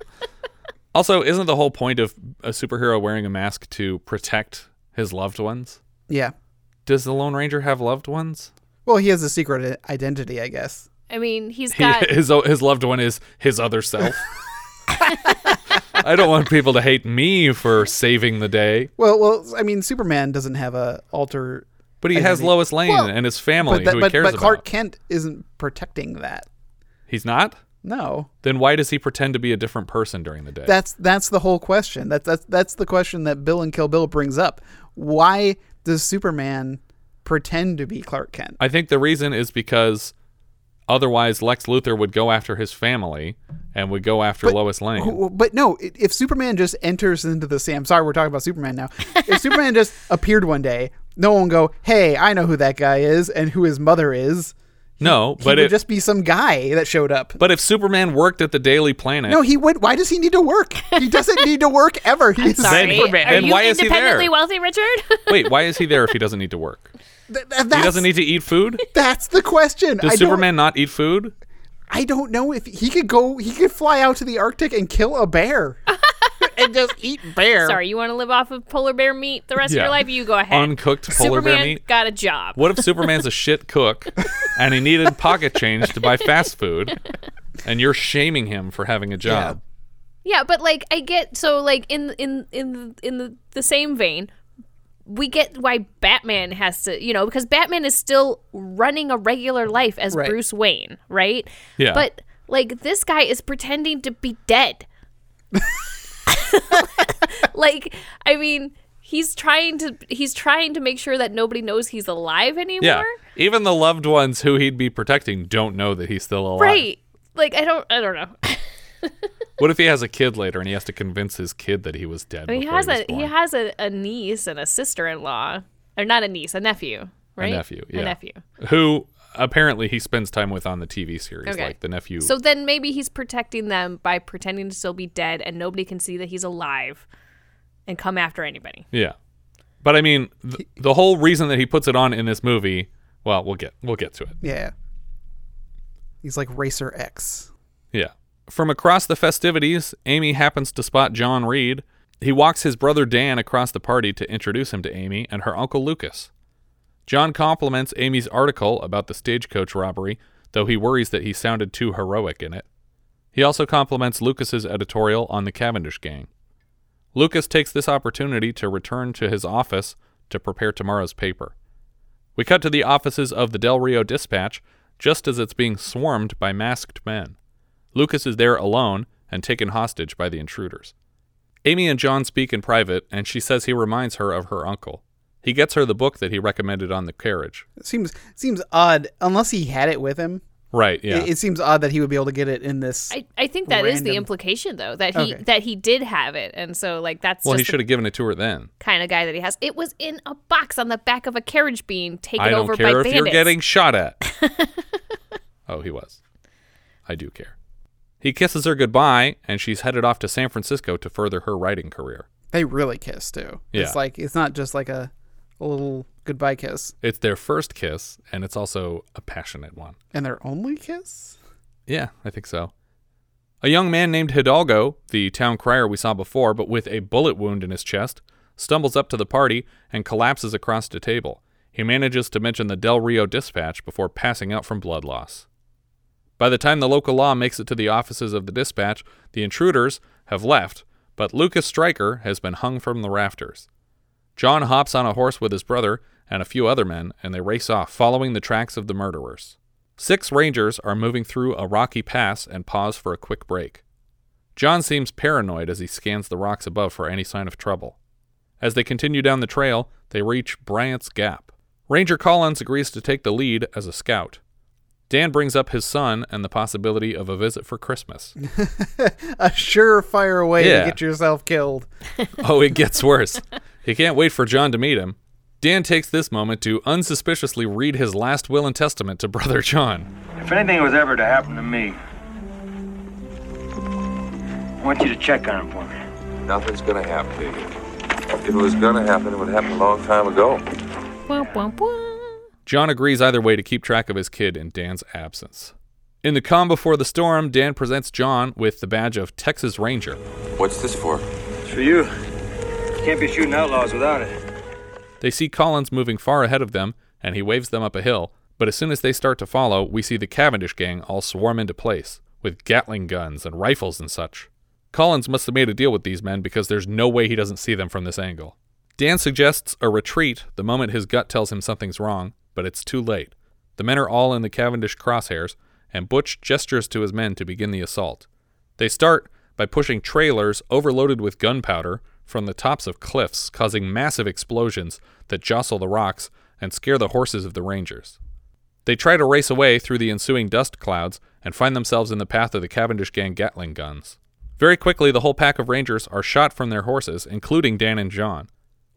Also, isn't the whole point of a superhero wearing a mask to protect his loved ones? yeah. Does the Lone Ranger have loved ones? Well, he has a secret identity, I guess. I mean, he's He, got. his his loved one is his other self. I don't want people to hate me for saving the day, Well, well, I mean, Superman doesn't have a alter. but he has. Lois Lane Well, and his family but, that- who he but, cares but Clark about. Kent isn't protecting that. He's not. No, Then why does he pretend to be a different person during the day? that's that's the whole question. That's that's that's the question that Bill and Kill Bill brings up. Why does Superman pretend to be Clark Kent? I think the reason is because otherwise Lex Luthor would go after his family and would go after Lois Lane. But no, if Superman just enters into the I'm sorry, we're talking about Superman now. If Superman just appeared one day, no one would go, "Hey, I know who that guy is and who his mother is." No, He but would if just be some guy that showed up. but if Superman worked at the Daily Planet, No, he would. Why does he need to work? He doesn't need to work ever. He's Sorry. Superman. Are Then you why is he there? independently wealthy, Richard? wait, why is he there if he doesn't need to work? Th- th- He doesn't need to eat food. That's the question. Does I Superman not eat food? I don't know if he could go. He could fly out to the Arctic and kill a bear and just eat bear. Sorry, you want to live off of polar bear meat the rest of Yeah. your life? You go ahead. Uncooked polar Superman bear meat. got a job. What if Superman's a shit cook and he needed pocket change to buy fast food, and you're shaming him for having a job? Yeah, but like I get so like in in in in the, the same vein, we get why Batman has to, you know, because Batman is still running a regular life as Right. Bruce Wayne, right? Yeah. But like this guy is pretending to be dead. like I mean, he's trying to he's trying to make sure that nobody knows he's alive anymore. Yeah. Even the loved ones who he'd be protecting don't know that he's still alive. Right. Like I don't I don't know. What if he has a kid later and he has to convince his kid that he was dead? I mean, he has was a he has a, a niece and a sister-in-law, or not a niece, a nephew, right? a nephew. Yeah. a nephew. Who apparently he spends time with on the TV series, Okay. like the nephew. So then maybe he's protecting them by pretending to still be dead, and nobody can see that he's alive, and come after anybody. yeah. But I mean, th- the whole reason that he puts it on in this movie. Well, we'll get we'll get to it. Yeah. He's like Racer X. Yeah. From across the festivities, Amy happens to spot John Reid. He walks his brother Dan across the party to introduce him to Amy and her uncle Lucas. John compliments Amy's article about the stagecoach robbery, though he worries that he sounded too heroic in it. He also compliments Lucas's editorial on the Cavendish gang. Lucas takes this opportunity to return to his office to prepare tomorrow's paper. We cut to the offices of the Del Rio Dispatch just as it's being swarmed by masked men. Lucas is there alone and taken hostage by the intruders. Amy and John speak in private, and she says he reminds her of her uncle. He gets her the book that he recommended on the carriage. It seems seems odd unless he had it with him. Right, yeah. It, it seems odd that he would be able to get it in this. I, I think that is the implication though that he Okay. that he did have it, and so like that's well, he should have given it to her then. kind of guy that he has. It was in a box on the back of a carriage being taken over the city. I don't over care by if bandits. you're getting shot at. oh, he was. I do care. He kisses her goodbye, and she's headed off to San Francisco to further her writing career. They really kiss too. Yeah. It's like it's not just like a, a little goodbye kiss It's their first kiss, and it's also a passionate one. and their only kiss. Yeah, I think so. A young man named Hidalgo, the town crier we saw before, but with a bullet wound in his chest, stumbles up to the party and collapses across a table. He manages to mention the Del Rio dispatch before passing out from blood loss. By the time the local law makes it to the offices of the dispatch, the intruders have left, but Lucas Stryker has been hung from the rafters. John hops on a horse with his brother and a few other men, and they race off, following the tracks of the murderers. Six rangers are moving through a rocky pass and pause for a quick break. John seems paranoid as he scans the rocks above for any sign of trouble. As they continue down the trail, they reach Bryant's Gap. Ranger Collins agrees to take the lead as a scout. Dan brings up his son and the possibility of a visit for Christmas. a surefire way Yeah. to get yourself killed. oh, it gets worse. He can't wait for John to meet him. Dan takes this moment to unsuspiciously read his last will and testament to brother John. If anything was ever to happen to me, I want you to check on him for me. Nothing's gonna happen to you. If it was gonna happen, it would happen a long time ago. John agrees either way to keep track of his kid in Dan's absence. In the calm before the storm, Dan presents John with the badge of Texas Ranger. What's this for? It's for you. Can't be shooting outlaws without it. They see Collins moving far ahead of them, and he waves them up a hill, but as soon as they start to follow, we see the Cavendish gang all swarm into place, with Gatling guns and rifles and such. Collins must have made a deal with these men because there's no way he doesn't see them from this angle. Dan suggests a retreat the moment his gut tells him something's wrong, but it's too late. The men are all in the Cavendish crosshairs, and Butch gestures to his men to begin the assault. They start by pushing trailers overloaded with gunpowder from the tops of cliffs, causing massive explosions that jostle the rocks and scare the horses of the Rangers. They try to race away through the ensuing dust clouds and find themselves in the path of the Cavendish gang Gatling guns. Very quickly, the whole pack of Rangers are shot from their horses, including Dan and John.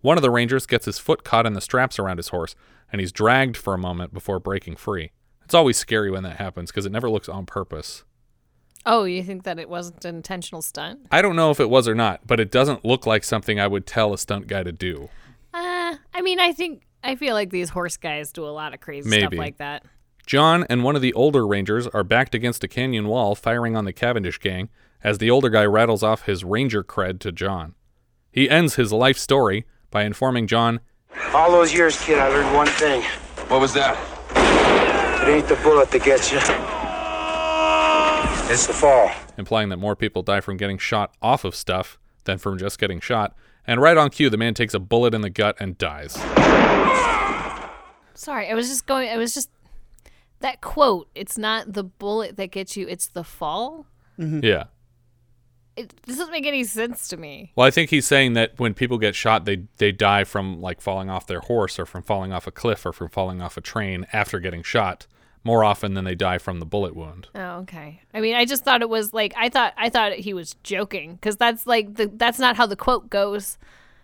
One of the Rangers gets his foot caught in the straps around his horse, and he's dragged for a moment before breaking free. It's always scary when that happens because it never looks on purpose. Oh, you think that it wasn't an intentional stunt? I don't know if it was or not, but it doesn't look like something I would tell a stunt guy to do. Uh, I mean, I think I feel like these horse guys do a lot of crazy stuff like that. John and one of the older Rangers are backed against a canyon wall firing on the Cavendish gang as the older guy rattles off his Ranger cred to John. He ends his life story by informing John All those years, kid, I learned one thing. What was that? It ain't the bullet that gets you. It's the fall. implying that more people die from getting shot off of stuff than from just getting shot. And right on cue, the man takes a bullet in the gut and dies. Sorry, I was just going. I was just that quote. It's not the bullet that gets you; it's the fall. Mm-hmm. Yeah. It doesn't make any sense to me. Well, I think he's saying that when people get shot, they they die from like falling off their horse or from falling off a cliff or from falling off a train after getting shot more often than they die from the bullet wound. Oh, okay. I mean, I just thought it was like I thought I thought he was joking because that's like the that's not how the quote goes.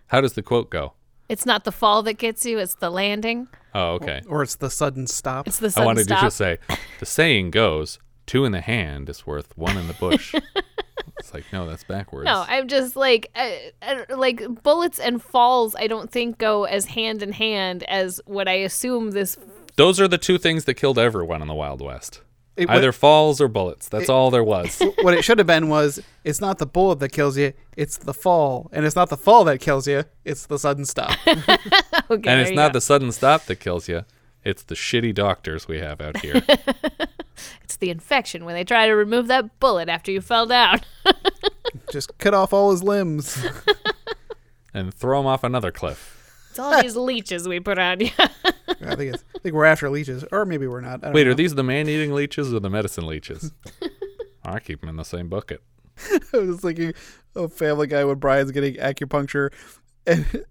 How does the quote go? It's not the fall that gets you; it's the landing. Oh, okay. Or it's the sudden stop. It's the sudden I wanted stop. to just say the saying goes, two in the hand is worth one in the bush. it's like, no, that's backwards. No, I'm just like, uh, uh, like bullets and falls. I don't think go as hand in hand as what I assume this. Those are the two things that killed everyone in the Wild West. It- Either falls or bullets. That's all there was. what it should have been was it's not the bullet that kills you, it's the fall. And it's not the fall that kills you, it's the sudden stop. Okay, and it's not go. the sudden stop that kills you. It's the shitty doctors we have out here. It's the infection when they try to remove that bullet after you fell down. Just cut off all his limbs. and throw him off another cliff. It's all these leeches we put on you. I think it's, I think we're after leeches, or maybe we're not. I don't Wait, know. are these the man-eating leeches or the medicine leeches? I keep them in the same bucket. I was thinking of Family Guy when Brian's getting acupuncture, and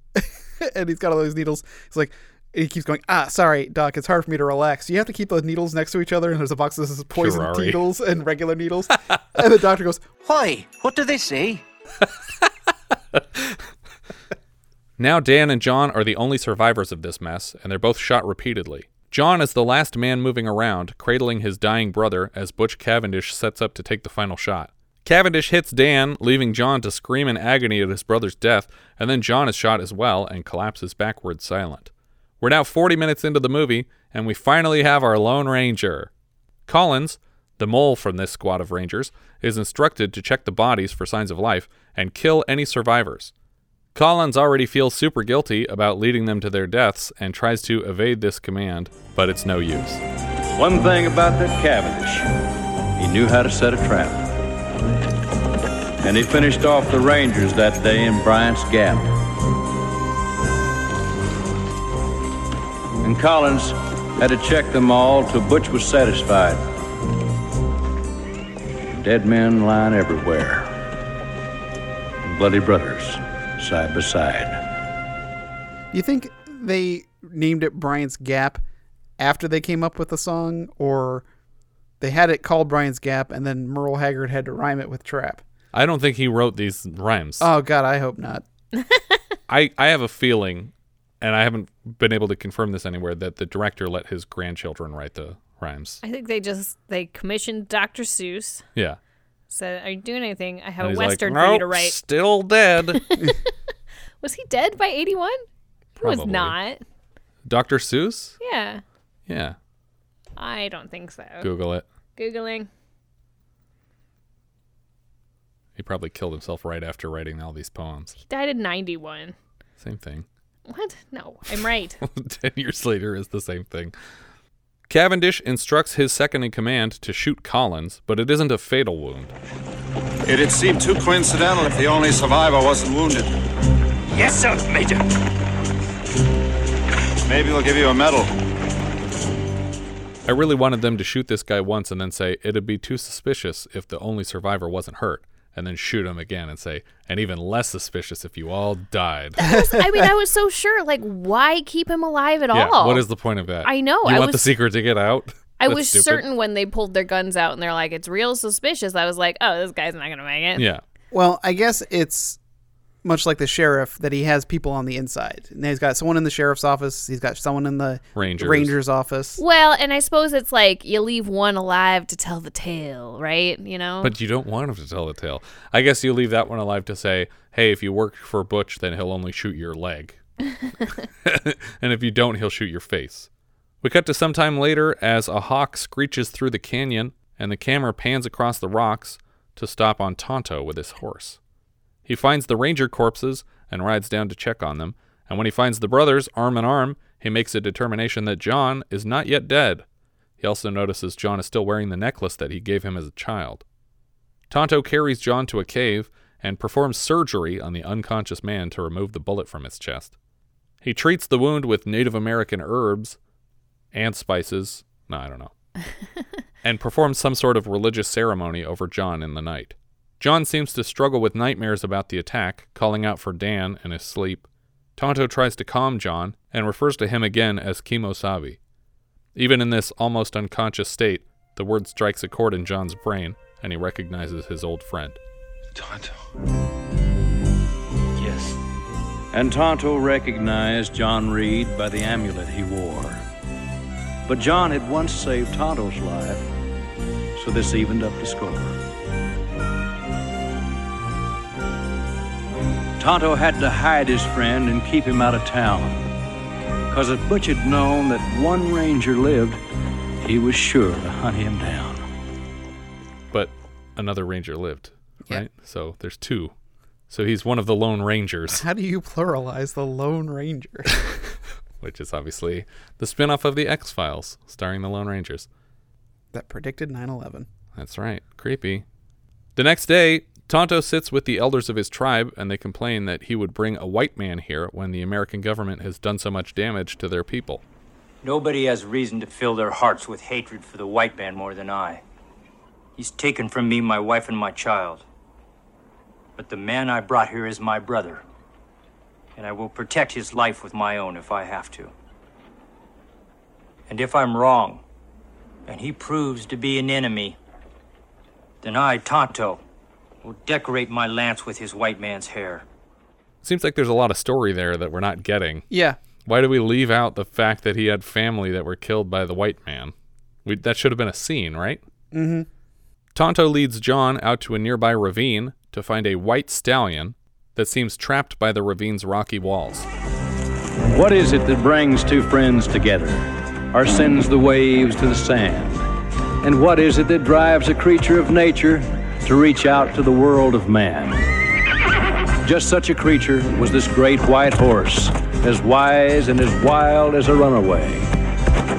and he's got all those needles. He's like, and he keeps going. Ah, sorry, doc. It's hard for me to relax. You have to keep the needles next to each other, and there's a box that says poison Curare. needles and regular needles. and the doctor goes, Why? What do they say? Now Dan and John are the only survivors of this mess, and they're both shot repeatedly. John is the last man moving around, cradling his dying brother as Butch Cavendish sets up to take the final shot. Cavendish hits Dan, leaving John to scream in agony at his brother's death, and then John is shot as well and collapses backward silent. We're now 40 minutes into the movie, and we finally have our Lone Ranger. Collins, The mole from this squad of rangers is instructed to check the bodies for signs of life and kill any survivors. Collins already feels super guilty about leading them to their deaths and tries to evade this command, but it's no use. One thing about that Cavendish, he knew how to set a trap. And he finished off the Rangers that day in Bryant's Gap. And Collins had to check them all till Butch was satisfied. Dead men lying everywhere. Bloody brothers side by side. Do you think they named it Bryant's Gap after they came up with the song, or they had it called Bryant's Gap and then Merle Haggard had to rhyme it with Trap? I don't think he wrote these rhymes. Oh God, I hope not. I, I have a feeling, and I haven't been able to confirm this anywhere, that the director let his grandchildren write the rhymes. I think they just they commissioned Dr. Seuss. Yeah. Said, "Are you doing anything? I have a he's like, western for you to write." Still dead. Was he dead by eighty-one? He was Probably. not. Dr. Seuss? Yeah, Yeah. I don't think so. Google it. Googling. He probably killed himself right after writing all these poems. He died at ninety-one. Same thing. What? No, I'm right. Ten years later is the same thing. Cavendish instructs his second in command to shoot Collins, but it isn't a fatal wound. It'd seem too coincidental if the only survivor wasn't wounded. Yes, sir, Major. Maybe we'll give you a medal. I really wanted them to shoot this guy once and then say it'd be too suspicious if the only survivor wasn't hurt, and then shoot him again and say, and even less suspicious if you all died. I mean, I was so sure. Like, why keep him alive at yeah, all? what is the point of that? I know, You I want the secret to get out? I That's was stupid. certain when they pulled their guns out and they're like, "It's real suspicious." I was like, "Oh, this guy's not gonna make it." Yeah. Well, I guess it's much like the sheriff that he has people on the inside. And he's got someone in the sheriff's office. He's got someone in the Rangers. ranger's office. Well, and I suppose it's like you leave one alive to tell the tale, right? You know. But you don't want him to tell the tale. I guess you leave that one alive to say, hey, if you work for Butch, then he'll only shoot your leg. and if you don't, he'll shoot your face. We cut to some time later as a hawk screeches through the canyon and the camera pans across the rocks to stop on Tonto with his horse. He finds the ranger corpses and rides down to check on them, and when he finds the brothers arm in arm, he makes a determination that John is not yet dead. He also notices John is still wearing the necklace that he gave him as a child. Tonto carries John to a cave and performs surgery on the unconscious man to remove the bullet from his chest. He treats the wound with Native American herbs and spices, no, I don't know, and performs some sort of religious ceremony over John in the night. John seems to struggle with nightmares about the attack, calling out for Dan in his sleep. Tonto tries to calm John and refers to him again as Kemosabe. Even in this almost unconscious state, the word strikes a chord in John's brain, and he recognizes his old friend. Tonto. Yes. And Tonto recognized John Reid by the amulet he wore. But John had once saved Tonto's life, so this evened up the score. Tonto had to hide his friend and keep him out of town. Because if Butch had known that one ranger lived, he was sure to hunt him down. But another ranger lived, right? So there's two. So he's one of the Lone Rangers, How do you pluralize the Lone Ranger? which is obviously the spin off of The X Files, starring the Lone Rangers. that predicted 9 11. That's right. Creepy. The next day, Tonto sits with the elders of his tribe and they complain that he would bring a white man here when the American government has done so much damage to their people. Nobody has reason to fill their hearts with hatred for the white man more than I. He's taken from me my wife and my child. But the man I brought here is my brother. And I will protect his life with my own if I have to. And if I'm wrong, and he proves to be an enemy, then I, Tonto, will decorate my lance with his white man's hair. Seems like there's a lot of story there that we're not getting. Yeah. Why do we leave out the fact that he had family that were killed by the white man? We, that should have been a scene, right? Mm-hmm. Tonto leads John out to a nearby ravine to find a white stallion that seems trapped by the ravine's rocky walls. What is it that brings two friends together? Or sends the waves to the sand? And what is it that drives a creature of nature to reach out to the world of man? Just such a creature was this great white horse, as wise and as wild as a runaway.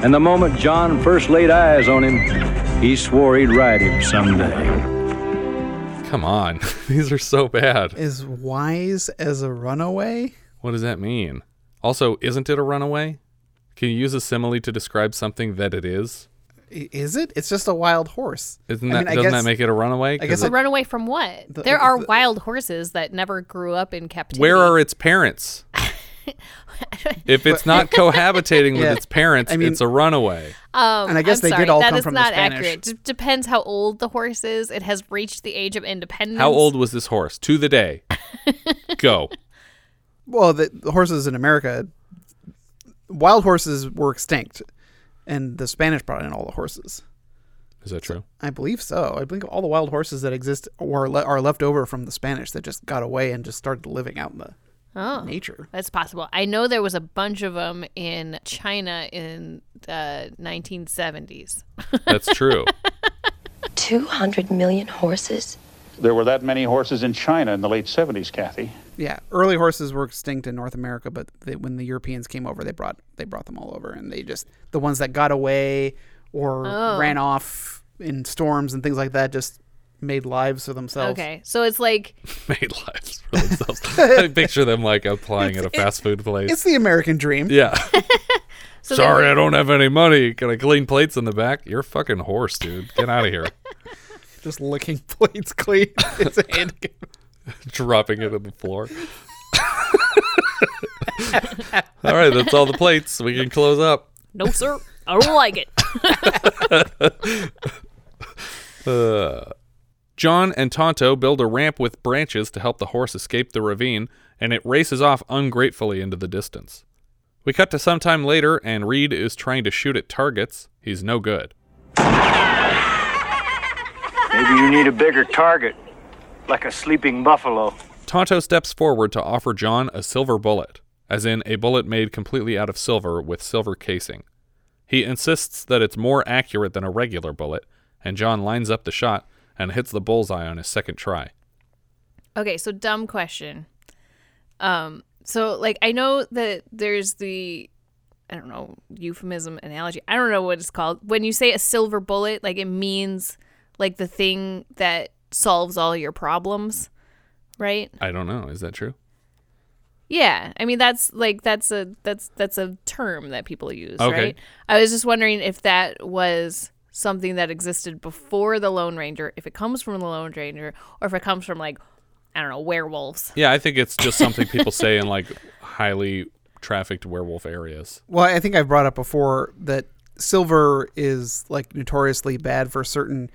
And the moment John first laid eyes on him, he swore he'd ride him someday. Come on. These are so bad. As wise as a runaway? What does that mean? Also, isn't it a runaway? Can you use a simile to describe something that it is? I- Is it? It's just a wild horse. Isn't I mean, I doesn't guess- that make it a runaway? I guess 'Cause A it- run away from what? The- there are the- wild horses that never grew up in captivity. where are its parents? if it's not cohabitating with its parents, I mean- it's a runaway. Um, And I guess I'm they did all that come is from the not Spanish. accurate. D- depends how old the horse is. It has reached the age of independence. How old was this horse? To the day. Go. Well, the, the horses in America, wild horses were extinct, and the Spanish brought in all the horses. Is that true? I believe so. I believe all the wild horses that exist are, le- are left over from the Spanish that just got away and just started living out in the Oh, nature. That's possible. I know there was a bunch of them in China in the 1970s. That's true. 200 million horses? There were that many horses in China in the late 70s, Kathy. Yeah, early horses were extinct in North America, but they, when the Europeans came over, they brought they brought them all over, and they just the ones that got away or Oh. ran off in storms and things like that just made lives for themselves. Okay, so it's like Made lives for themselves. I picture them like applying at a fast food place. It's the American dream. yeah. So Sorry, they- I don't have any money. Can I clean plates in the back? You're a fucking horse, dude. Get out of here. Just licking plates clean. It's a handicap. Dropping it on the floor. all right, that's all the plates. We can close up. no, sir, I don't like it. Uh, John and Tonto build a ramp with branches to help the horse escape the ravine, and it races off ungratefully into the distance. We cut to some time later, and Reid is trying to shoot at targets. He's no good. Maybe you need a bigger target, like a sleeping buffalo. Tonto steps forward to offer John a silver bullet, as in a bullet made completely out of silver with silver casing. He insists that it's more accurate than a regular bullet, and John lines up the shot and hits the bullseye on his second try. Okay, so dumb question. Um, so like I know that there's the I don't know euphemism analogy. I don't know what it's called. When you say a silver bullet, like it means like the thing that solves all your problems, right? I don't know. Is that true? Yeah, I mean that's like that's a that's that's a term that people use, Okay. right? I was just wondering if that was something that existed before the Lone Ranger, if it comes from the Lone Ranger, or if it comes from like I don't know werewolves. Yeah, I think it's just something people say in like highly trafficked werewolf areas. Well, I think I've brought up before that silver is like notoriously bad for certain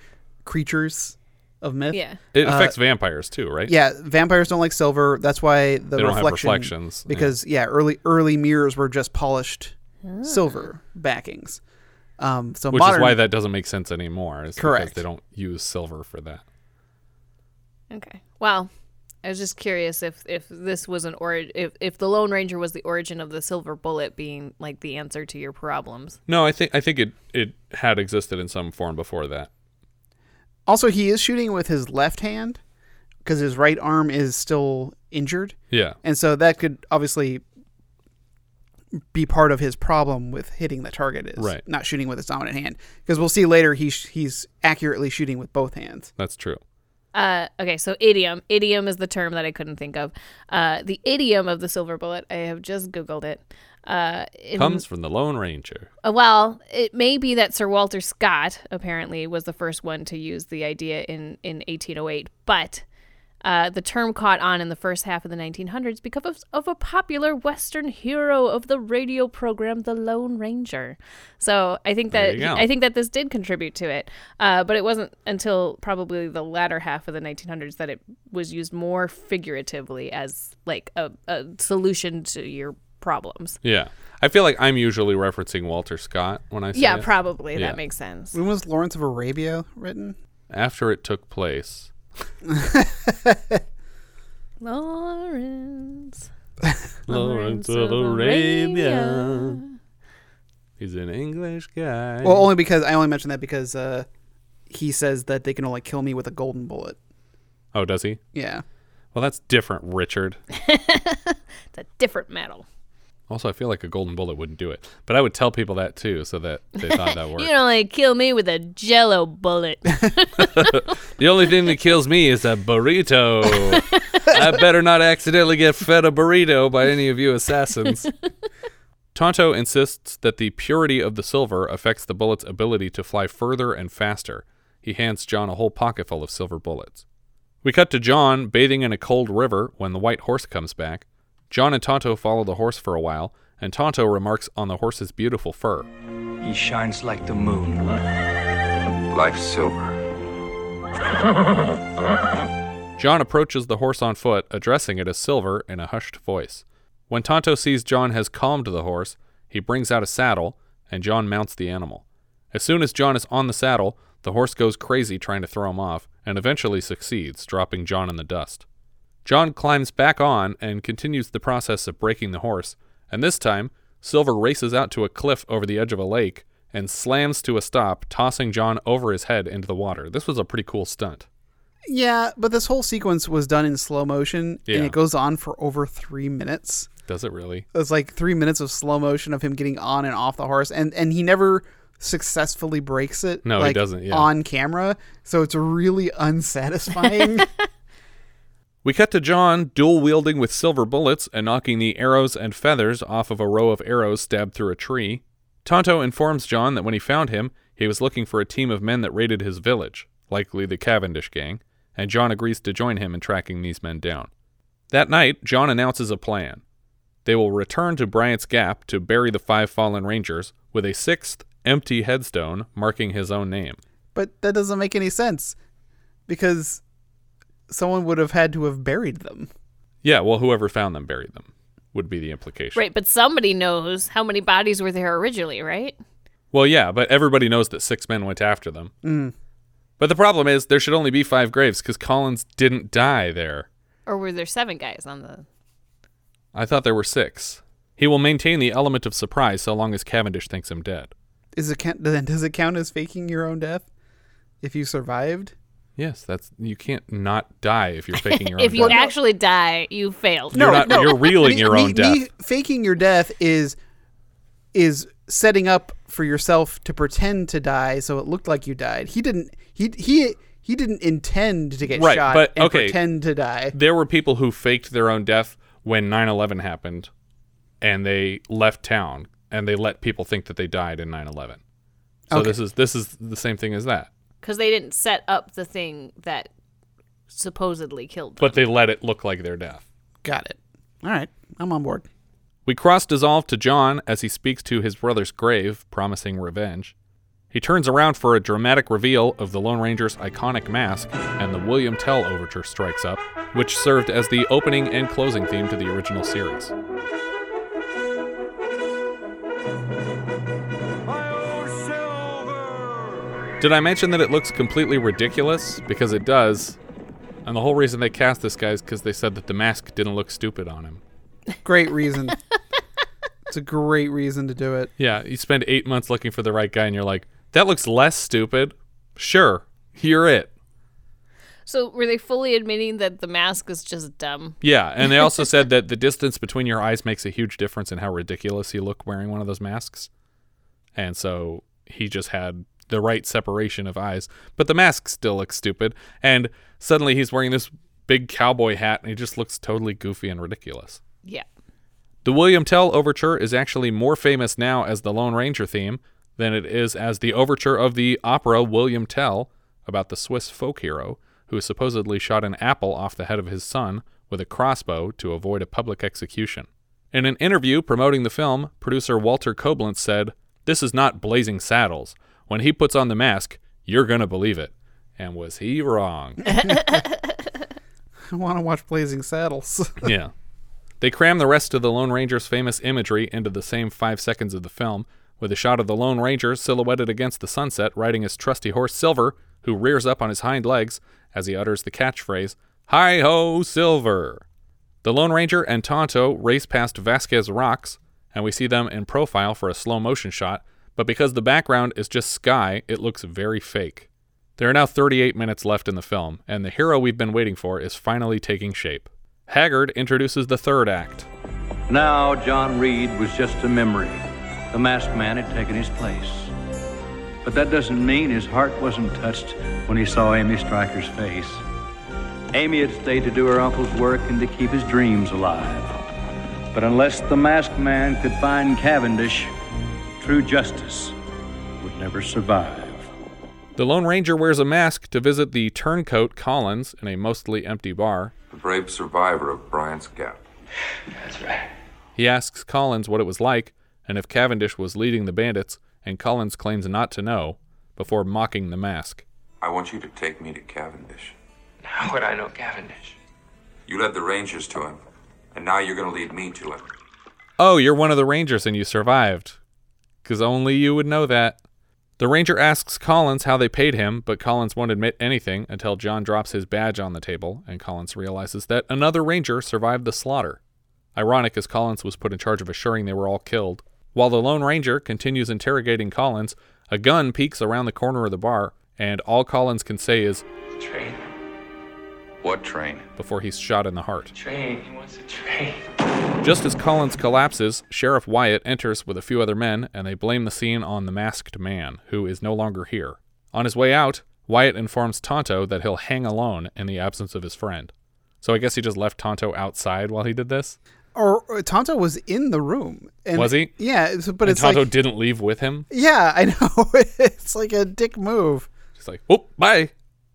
creatures of myth. Yeah. It Uh, affects vampires too, right? Yeah, vampires don't like silver. That's why the They don't have reflection, reflections. Because yeah. early early mirrors were just polished silver backings. Um, so Which modern, is why that doesn't make sense anymore. Is Correct. Because they don't use silver for that. Okay. Well, I was just curious if if this was an or if if the Lone Ranger was the origin of the silver bullet being like the answer to your problems. No, I think I think it it had existed in some form before that. Also, he is shooting with his left hand because his right arm is still injured. Yeah. and so that could obviously be part of his problem with hitting the target is Right. not shooting with his dominant hand because we'll see later he's he's accurately shooting with both hands. That's true. Uh, okay, so idiom. Idiom is the term that I couldn't think of. Uh, the idiom of the silver bullet. I have just googled it. Uh, in- Comes from the Lone Ranger. Uh, well, it may be that Sir Walter Scott apparently was the first one to use the idea in, in 1808, but uh, the term caught on in the first half of the 1900s because of, of a popular Western hero of the radio program, The Lone Ranger. So I think that. I think that this did contribute to it, uh, but it wasn't until probably the latter half of the 1900s that it was used more figuratively as like a, a solution to your problems. Yeah. I feel like I'm usually referencing Walter Scott when I say Yeah, it. probably. Yeah. That makes sense. When was Lawrence of Arabia written? After it took place. Lawrence. Lawrence of Arabia. He's an English guy. Well, only because I only mentioned that because uh, he says that they can only kill me with a golden bullet. Oh, does he? Yeah. Well, that's different, Richard. It's a different metal. Also, I feel like a golden bullet wouldn't do it, but I would tell people that too, so that they thought that worked. You can only kill me with a jello bullet. The only thing that kills me is a burrito. I better not accidentally get fed a burrito by any of you assassins. Tonto insists that the purity of the silver affects the bullet's ability to fly further and faster. He hands John a whole pocketful of silver bullets. We cut to John bathing in a cold river when the white horse comes back. John and Tonto follow the horse for a while, and Tonto remarks on the horse's beautiful fur. He shines like the moon. Like silver. John approaches the horse on foot, addressing it as Silver in a hushed voice. When Tonto sees John has calmed the horse, he brings out a saddle, and John mounts the animal. As soon as John is on the saddle, the horse goes crazy trying to throw him off, and eventually succeeds, dropping John in the dust. John climbs back on and continues the process of breaking the horse, and this time, Silver races out to a cliff over the edge of a lake and slams to a stop, tossing John over his head into the water. This was a pretty cool stunt. Yeah, but this whole sequence was done in slow motion, Yeah. and it goes on for over three minutes. Does it really? It's like three minutes of slow motion of him getting on and off the horse, and and he never successfully breaks it. No, he doesn't, yeah. on camera. So it's really unsatisfying. We cut to John dual wielding with silver bullets and knocking the arrows and feathers off of a row of arrows stabbed through a tree. Tonto informs John that when he found him, he was looking for a team of men that raided his village, likely the Cavendish gang, and John agrees to join him in tracking these men down. That night, John announces a plan. They will return to Bryant's Gap to bury the five fallen rangers with a sixth empty headstone marking his own name. but that doesn't make any sense because someone would have had to have buried them. Yeah, well, whoever found them buried them, would be the implication. right, but somebody knows how many bodies were there originally, right? Well, yeah, but everybody knows that six men went after them. Mm. But the problem is there should only be five graves because Collins didn't die there. Or were there seven guys on the I thought there were six. He will maintain the element of surprise so long as Cavendish thinks him dead. Is it count, then does it count as faking your own death if you survived? Yes, that's you can't not die if you're faking your own death. If you death. actually die, you failed. You're not- you're reeling Me- your me- own me death. faking your death is is setting up for yourself to pretend to die so it looked like you died. He didn't he he he didn't intend to get right, shot but and okay. pretend to die. There were people who faked their own death when 9/11 happened, and they left town and they let people think that they died in 9/11. So Okay. this is this is the same thing as that. Because they didn't set up the thing that supposedly killed them. But they let it look like their death. Got it. All right, I'm on board. We cross dissolve to John as he speaks to his brother's grave, promising revenge. He turns around for a dramatic reveal of the Lone Ranger's iconic mask, and the William Tell overture strikes up, which served as the opening and closing theme to the original series. Did I mention that it looks completely ridiculous? Because it does. And the whole reason they cast this guy is because they said that the mask didn't look stupid on him. Great reason. it's a great reason to do it. Yeah, you spend eight months looking for the right guy, and you're like, that looks less stupid. Sure, you're it. So were they fully admitting that the mask is just dumb? Yeah, and they also said that the distance between your eyes makes a huge difference in how ridiculous you look wearing one of those masks. And so he just had the right separation of eyes, but the mask still looks stupid. And suddenly he's wearing this big cowboy hat, and he just looks totally goofy and ridiculous. Yeah. The William Tell Overture is actually more famous now as the Lone Ranger theme than it is as the overture of the opera William Tell about the Swiss folk hero who supposedly shot an apple off the head of his son with a crossbow to avoid a public execution. In an interview promoting the film, producer Walter Coblenz said, This is not Blazing Saddles. When he puts on the mask, you're going to believe it. And was he wrong? I want to watch Blazing Saddles. yeah. They cram the rest of the Lone Ranger's famous imagery into the same five seconds of the film, with a shot of the Lone Ranger silhouetted against the sunset riding his trusty horse Silver, who rears up on his hind legs as he utters the catchphrase, Hi ho, Silver! The Lone Ranger and Tonto race past Vasquez Rocks, and we see them in profile for a slow motion shot, but because the background is just sky, it looks very fake. There are now 38 minutes left in the film, and the hero we've been waiting for is finally taking shape. Haggard introduces the third act. Now, John Reid was just a memory. The masked man had taken his place. But that doesn't mean his heart wasn't touched when he saw Amy Stryker's face. Amy had stayed to do her uncle's work and to keep his dreams alive. But unless the masked man could find Cavendish, true justice would never survive. The Lone Ranger wears a mask to visit the turncoat Collins in a mostly empty bar. The brave survivor of Bryant's Gap. That's right. He asks Collins what it was like and if Cavendish was leading the bandits, and Collins claims not to know, before mocking the mask. I want you to take me to Cavendish. How would I know Cavendish? You led the Rangers to him, and now you're going to lead me to him. Oh, you're one of the Rangers and you survived. Because only you would know that. The Ranger asks Collins how they paid him, but Collins won't admit anything until John drops his badge on the table and Collins realizes that another Ranger survived the slaughter. Ironic as Collins was put in charge of assuring they were all killed. While the Lone Ranger continues interrogating Collins, a gun peeks around the corner of the bar, and all Collins can say is, Train. What train? before he's shot in the heart. Train. He wants a train. Just as Collins collapses, Sheriff Wyatt enters with a few other men, and they blame the scene on the masked man, who is no longer here. On his way out, Wyatt informs Tonto that he'll hang alone in the absence of his friend. So I guess he just left Tonto outside while he did this? Or, or Tonto was in the room. And Was he? Yeah, it's, but and it's Tonto like didn't leave with him? yeah, I know. it's like a dick move. Just like, oh, bye.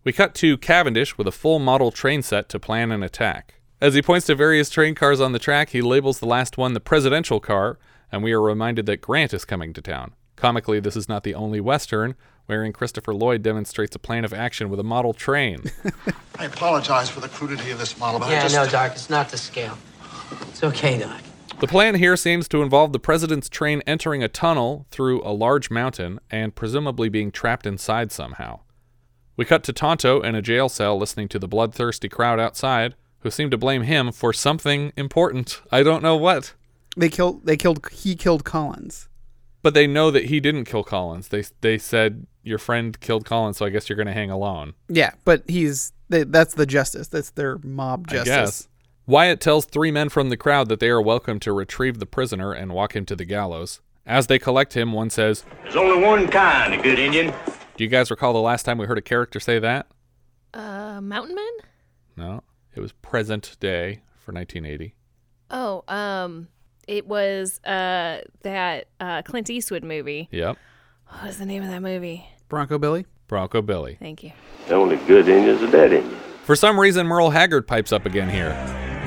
We cut to Cavendish with a full model train set to plan an attack. As he points to various train cars on the track, he labels the last one the presidential car, and we are reminded that Grant is coming to town. Comically, this is not the only Western wherein Christopher Lloyd demonstrates a plan of action with a model train. I apologize for the crudity of this model, but I Yeah, just... no, Doc, it's not the scale. It's okay, Doc. The plan here seems to involve the president's train entering a tunnel through a large mountain and presumably being trapped inside somehow. We cut to Tonto in a jail cell listening to the bloodthirsty crowd outside, who seem to blame him for something important. I don't know what. They killed. They killed. He killed Collins. But they know that he didn't kill Collins. They they said your friend killed Collins, so I guess you're going to hang alone. Yeah, but he's. They, that's the justice. That's their mob justice. I guess. Wyatt tells three men from the crowd that they are welcome to retrieve the prisoner and walk him to the gallows. As they collect him, one says, There's only one kind of good Indian. Do you guys recall the last time we heard a character say that? Uh, Mountain Men? No. It was present day for 1980. Oh, um, it was uh that uh Clint Eastwood movie. Yep. What was the name of that movie? Bronco Billy. Bronco Billy. Thank you. The only good Indian's a dead Indian. For some reason, Merle Haggard pipes up again here.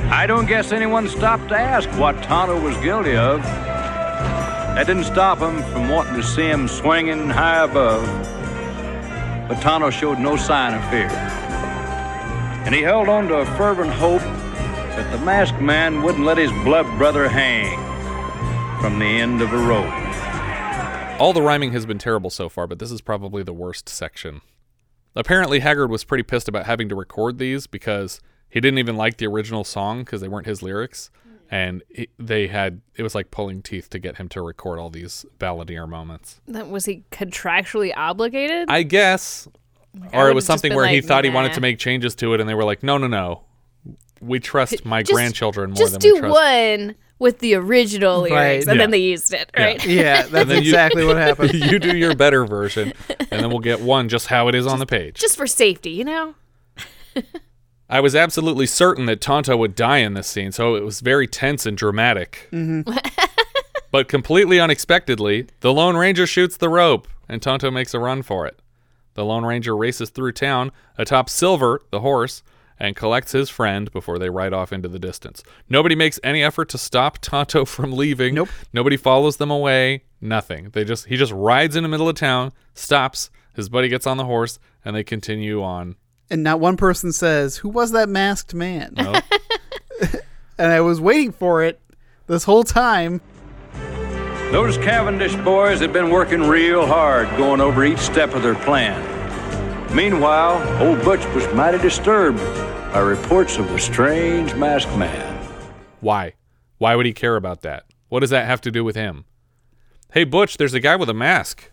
I don't guess anyone stopped to ask what Tonto was guilty of. That didn't stop him from wanting to see him swinging high above. But Tonto showed no sign of fear. And he held on to a fervent hope that the masked man wouldn't let his blood brother hang from the end of a rope. All the rhyming has been terrible so far, but this is probably the worst section. Apparently, Haggard was pretty pissed about having to record these because he didn't even like the original song because they weren't his lyrics. And he, they had, it was like pulling teeth to get him to record all these balladeer moments. That was he contractually obligated? I guess. I or it was something been where he like, thought he wanted to make changes to it, and they were like, no, no, no. We trust my Just- grandchildren more Just than do we trust. one with the original lyrics, Right. and Yeah. then they used it, right? Yeah, that's And you- exactly what happened. you do your better version, and then we'll get one just how it is on the page. Just for safety, you know? I was absolutely certain that Tonto would die in this scene, so it was very tense and dramatic. Mm-hmm. but completely unexpectedly, the Lone Ranger shoots the rope, and Tonto makes a run for it. The Lone Ranger races through town atop Silver, the horse, and collects his friend before they ride off into the distance. Nobody makes any effort to stop Tonto from leaving. Nope. Nobody follows them away. Nothing. They just he just rides in the middle of town, stops, his buddy gets on the horse, and they continue on. And not one person says, "Who was that masked man?" Nope. and I was waiting for it this whole time. Those Cavendish boys had been working real hard going over each step of their plan. Meanwhile, old Butch was mighty disturbed by reports of a strange masked man. Why? Why would he care about that? What does that have to do with him? Hey, Butch, there's a guy with a mask.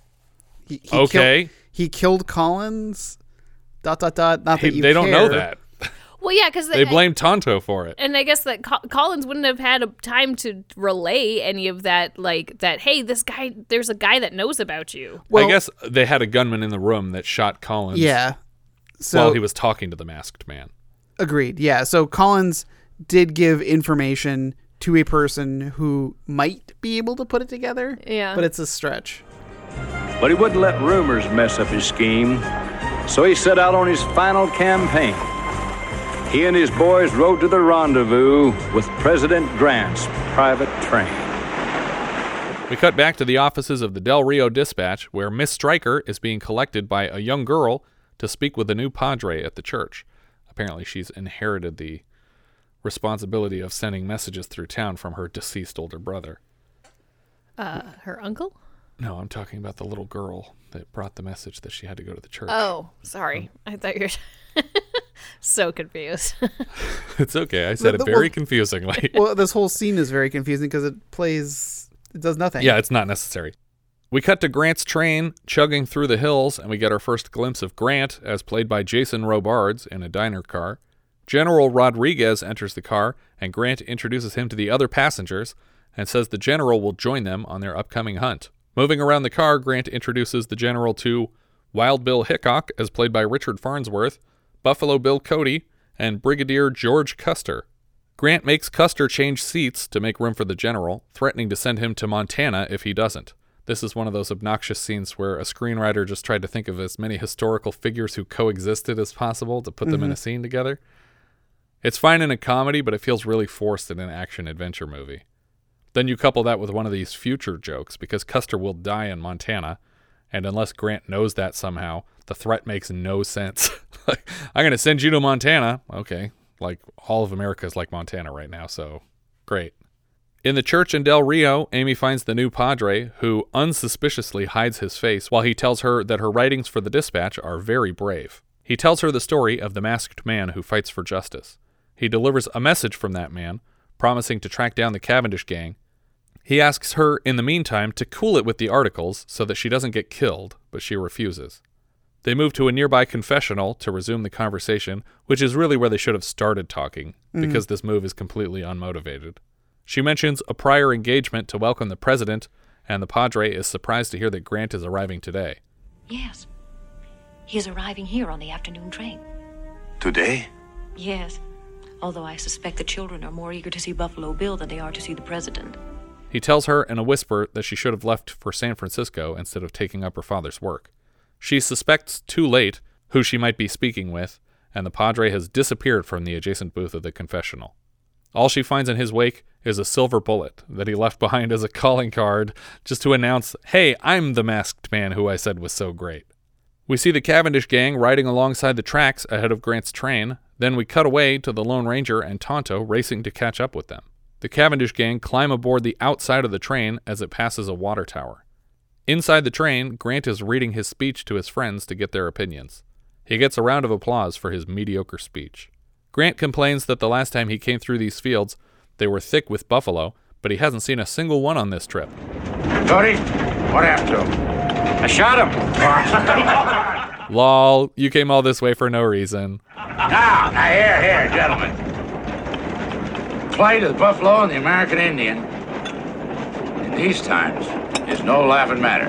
He, he Okay. Killed, he killed Collins. Dot dot dot. Not that He- you they don't know that. Well, yeah, because They blame Tonto for it. and I guess that Co- Collins wouldn't have had a time to relay any of that, like that. Hey, this guy, there's a guy that knows about you. Well, I guess they had a gunman in the room that shot Collins. Yeah. So while he was talking to the masked man. Agreed. Yeah. So Collins did give information to a person who might be able to put it together. Yeah. But it's a stretch. But he wouldn't let rumors mess up his scheme, so he set out on his final campaign. He and his boys rode to the rendezvous with President Grant's private train. We cut back to the offices of the Del Rio Dispatch, where Miss Stryker is being collected by a young girl to speak with the new padre at the church. Apparently, she's inherited the responsibility of sending messages through town from her deceased older brother. Uh, her uncle. No, I'm talking about the little girl that brought the message that she had to go to the church. Oh, sorry. Mm. I thought you were so confused. It's okay. I said The- it very well- confusingly. well, this whole scene is very confusing because it plays, it does nothing. Yeah, it's not necessary. We cut to Grant's train chugging through the hills, and we get our first glimpse of Grant, as played by Jason Robards, in a diner car. General Rodriguez enters the car, and Grant introduces him to the other passengers and says the general will join them on their upcoming hunt. Moving around the car, Grant introduces the general to Wild Bill Hickok, as played by Richard Farnsworth, Buffalo Bill Cody, and Brigadier George Custer. Grant makes Custer change seats to make room for the general, threatening to send him to Montana if he doesn't. This is one of those obnoxious scenes where a screenwriter just tried to think of as many historical figures who coexisted as possible to put them in a Mhm. scene together. It's fine in a comedy, but it feels really forced in an action adventure movie. Then you couple that with one of these future jokes because Custer will die in Montana, and unless Grant knows that somehow, the threat makes no sense. I'm going to send you to Montana. Okay. Like, all of America is like Montana right now, so great. In the church in Del Rio, Amy finds the new padre, who unsuspiciously hides his face while he tells her that her writings for the dispatch are very brave. He tells her the story of the masked man who fights for justice. He delivers a message from that man, promising to track down the Cavendish gang. He asks her, in the meantime, to cool it with the articles so that she doesn't get killed, but she refuses. They move to a nearby confessional to resume the conversation, which is really where they should have started talking, Mhm. because this move is completely unmotivated. She mentions a prior engagement to welcome the president, and the padre is surprised to hear that Grant is arriving today. Yes. He is arriving here on the afternoon train. Today? Yes. Although I suspect the children are more eager to see Buffalo Bill than they are to see the president. He tells her in a whisper that she should have left for San Francisco instead of taking up her father's work. She suspects too late who she might be speaking with, and the padre has disappeared from the adjacent booth of the confessional. All she finds in his wake is a silver bullet that he left behind as a calling card just to announce, hey, I'm the masked man who I said was so great. We see the Cavendish gang riding alongside the tracks ahead of Grant's train, then we cut away to the Lone Ranger and Tonto racing to catch up with them. The Cavendish gang climb aboard the outside of the train as it passes a water tower. Inside the train, Grant is reading his speech to his friends to get their opinions. He gets a round of applause for his mediocre speech. Grant complains that the last time he came through these fields, they were thick with buffalo, but he hasn't seen a single one on this trip. Tony, what him? I shot him. Lol, you came all this way for no reason. Now, now, here, here, gentlemen. Plight of the buffalo and the American Indian in these times is no laughing matter.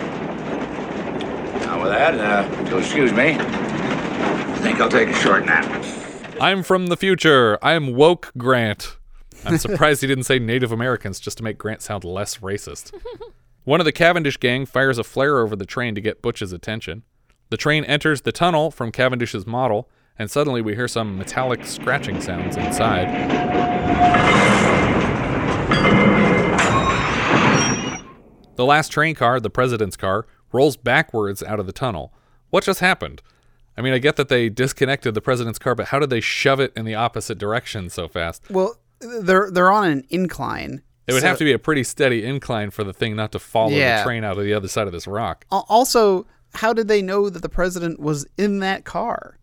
Now, with that, uh, you'll excuse me, I think I'll take a short nap. I'm from the future. I'm woke Grant. I'm surprised he didn't say Native Americans just to make Grant sound less racist. One of the Cavendish gang fires a flare over the train to get Butch's attention. The train enters the tunnel from Cavendish's model, and suddenly we hear some metallic scratching sounds inside. The last train car, the president's car, rolls backwards out of the tunnel. What just happened? I mean, I get that they disconnected the president's car, but how did they shove it in the opposite direction so fast? Well, they're they're on an incline. It would so- have to be a pretty steady incline for the thing not to follow Yeah. the train out of the other side of this rock. Also, how did they know that the president was in that car?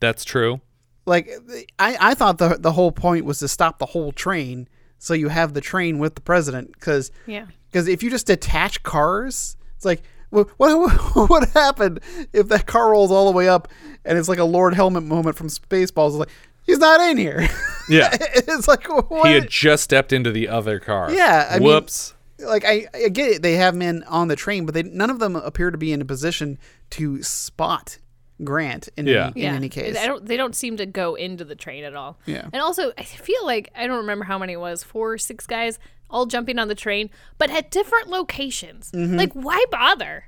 That's true. Like, I, I thought the the whole point was to stop the whole train, so you have the train with the president. Because Yeah. because if you just detach cars, it's like what, what what happened if that car rolls all the way up and it's like a Lord Helmet moment from Spaceballs? It's like he's not in here. Yeah. it's like what? He had just stepped into the other car. Yeah, I mean- Whoops. like I, I get it. They have men on the train, but they none of them appear to be in a position to spot Grant in Yeah. any, in any case. I don't. They don't seem to go into the train at all. Yeah. And also, I feel like I don't remember how many it was. Four, or six guys all jumping on the train, but at different locations. Mhm. Like, why bother?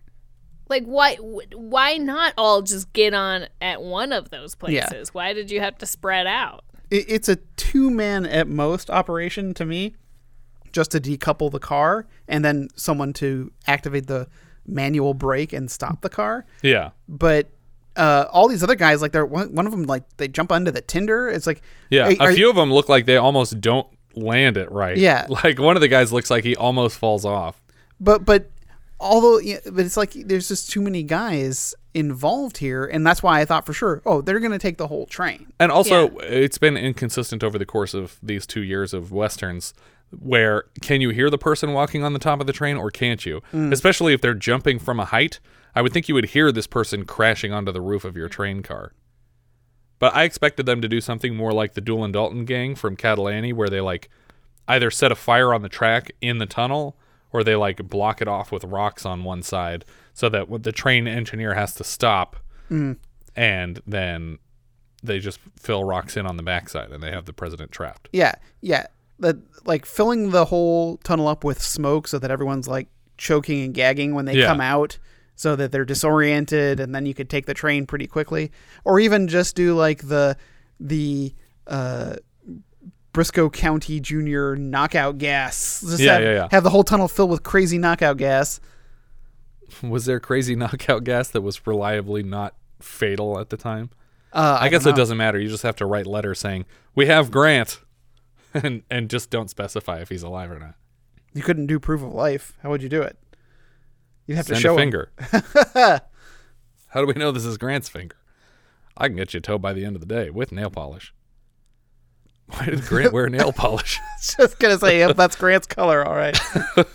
Like, why? Why not all just get on at one of those places? Yeah. places? Why did you have to spread out? It, it's a two man at most operation to me, just to decouple the car and then someone to activate the manual brake and stop the car. Yeah. But uh, all these other guys, like they're one, one of them, like they jump onto the tinder. It's like Yeah. hey, a are- few of them look like they almost don't land it right. Yeah. Like one of the guys looks like he almost falls off. But but although yeah, but it's like there's just too many guys involved here, and that's why I thought for sure, oh, they're gonna take the whole train. And also, it's been inconsistent over the course of these two years of westerns. Where can you hear the person walking on the top of the train, or can't you? Mm. Especially if they're jumping from a height, I would think you would hear this person crashing onto the roof of your train car. But I expected them to do something more like the Doolin Dalton gang from Cattle Annie, where they like either set a fire on the track in the tunnel, or they like block it off with rocks on one side, so that what the train engineer has to stop Mm. and then they just fill rocks in on the backside and they have the president trapped. Yeah, yeah. That like filling the whole tunnel up with smoke so that everyone's like choking and gagging when they Yeah. come out, so that they're disoriented, and then you could take the train pretty quickly, or even just do like the the uh, Brisco County Junior knockout gas. Just Yeah, have, yeah, yeah. have the whole tunnel filled with crazy knockout gas. Was there crazy knockout gas that was reliably not fatal at the time? Uh, I, I guess it doesn't matter. You just have to write letters saying, "We have Grant." and and just don't specify if he's alive or not. You couldn't do proof of life. How would you do it? You'd have Send to show a finger. How do we know this is Grant's finger? I can get you a toe by the end of the day with nail polish. Why did Grant wear nail polish? Just gonna say, yep, that's Grant's color. All right.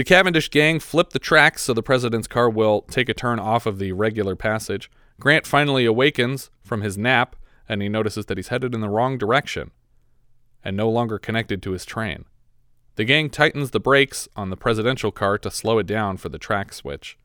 The Cavendish gang flip the tracks so the president's car will take a turn off of the regular passage. Grant finally awakens from his nap and he notices that he's headed in the wrong direction and no longer connected to his train. The gang tightens the brakes on the presidential car to slow it down for the track switch.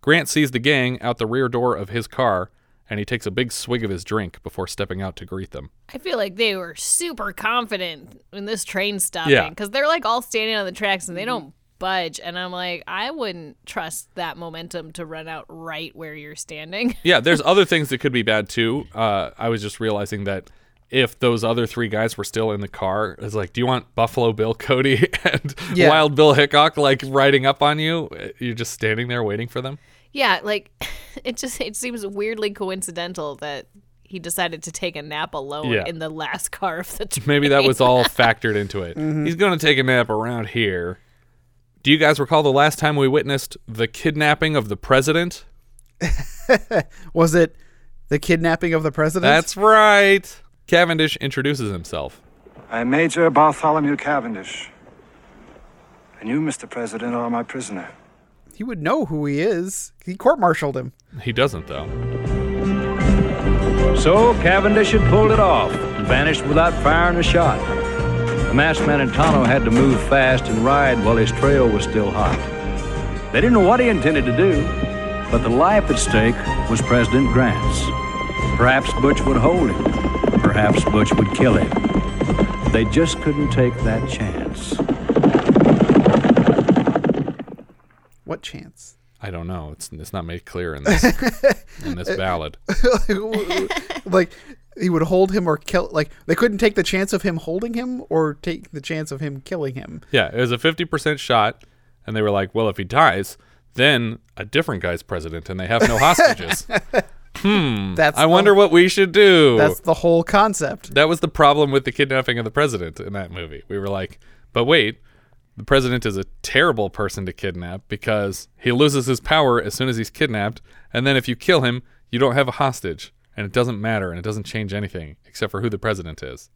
Grant sees the gang out the rear door of his car and he takes a big swig of his drink before stepping out to greet them. I feel like they were super confident in this train stopping Yeah. because they're like all standing on the tracks and they don't budge. And I'm like, I wouldn't trust that momentum to run out right where you're standing. yeah, there's other things that could be bad too. Uh, I was just realizing that if those other three guys were still in the car, it's like, do you want Buffalo Bill Cody and Yeah. Wild Bill Hickok like riding up on you? You're just standing there waiting for them. Yeah, like it just it seems weirdly coincidental that he decided to take a nap alone Yeah. in the last car of the train. Maybe that was all factored into it. Mhm. He's going to take a nap around here. Do you guys recall the last time we witnessed the kidnapping of the president? Was it the kidnapping of the president? That's right. Cavendish introduces himself. I'm Major Bartholomew Cavendish. And you, Mr. President, are my prisoner. He would know who he is. He court-martialed him. He doesn't, though. So Cavendish had pulled it off and vanished without firing a shot. The masked man in Tonto had to move fast and ride while his trail was still hot. They didn't know what he intended to do, but the life at stake was President Grant's. Perhaps Butch would hold him. Perhaps Butch would kill him. They just couldn't take that chance. What chance? I don't know. It's it's not made clear in this in this ballad. like he would hold him or kill. Like they couldn't take the chance of him holding him or take the chance of him killing him. Yeah, it was a 50% shot, and they were like, well, if he dies, then a different guy's president, and they have no hostages. hmm. That's I the- wonder what we should do. That's the whole concept. That was the problem with the kidnapping of the president in that movie. We were like, but wait, the president is a terrible person to kidnap because he loses his power as soon as he's kidnapped, and then if you kill him, you don't have a hostage, and it doesn't matter, and it doesn't change anything except for who the president is.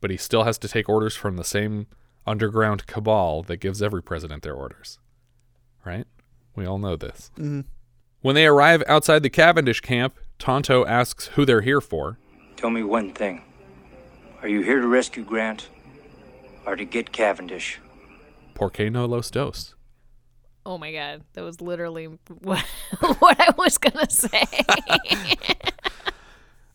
But he still has to take orders from the same underground cabal that gives every president their orders. right? We all know this. Mhm. When they arrive outside the Cavendish camp, Tonto asks who they're here for. Tell me one thing. Are you here to rescue Grant? Or to get Cavendish? Por qué no los dos? Oh my god, that was literally what, what I was gonna say.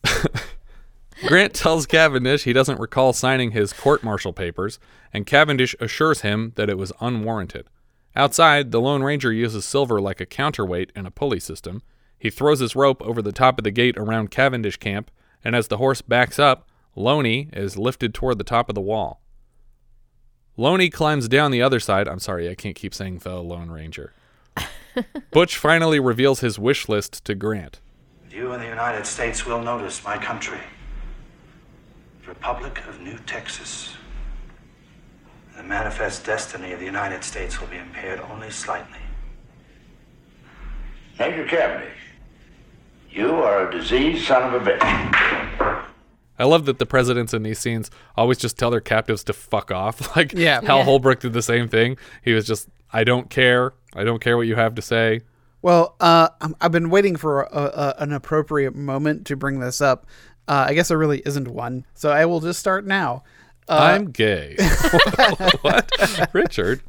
Grant tells Cavendish he doesn't recall signing his court martial papers, and Cavendish assures him that it was unwarranted. Outside, the Lone Ranger uses silver like a counterweight in a pulley system. He throws his rope over the top of the gate around Cavendish camp, and as the horse backs up, Loney is lifted toward the top of the wall. Loney climbs down the other side. I'm sorry, I can't keep saying the Lone Ranger. Butch finally reveals his wish list to Grant. You and the United States will notice my country. Republic of New Texas. The manifest destiny of the United States will be impaired only slightly. Major Cavendish, you are a diseased son of a bitch. I love that the presidents in these scenes always just tell their captives to fuck off. Like Yeah. Hal Yeah. Holbrook did the same thing. He was just, I don't care. I don't care what you have to say. Well, uh, I'm- I've been waiting for a, a, an appropriate moment to bring this up. Uh, I guess there really isn't one, so I will just start now. Uh, I'm gay. what? Richard.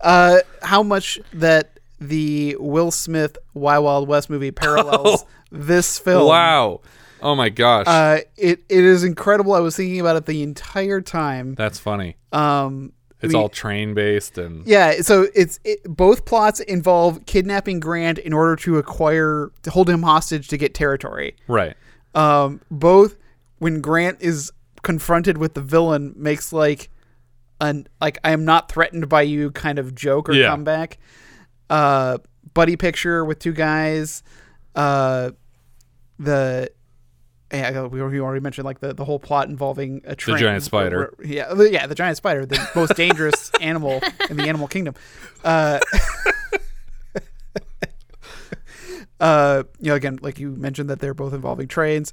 Uh, how much that the Will Smith Wild Wild West movie parallels this film? Wow. Oh my gosh. Uh, it it is incredible. I was thinking about it the entire time. That's funny. Um, I It's mean- all train based and Yeah, so it's it, both plots involve kidnapping Grant in order to acquire to hold him hostage to get territory. right. Um, both when Grant is confronted with the villain makes like an like I am not threatened by you kind of joke or Yeah. comeback. Uh, buddy picture with two guys. Uh, the yeah, we already mentioned like the, the whole plot involving a train. The giant spider. Yeah, the- yeah, the giant spider, the most dangerous animal in the animal kingdom. Uh, uh, you know, again, like you mentioned that they're both involving trains.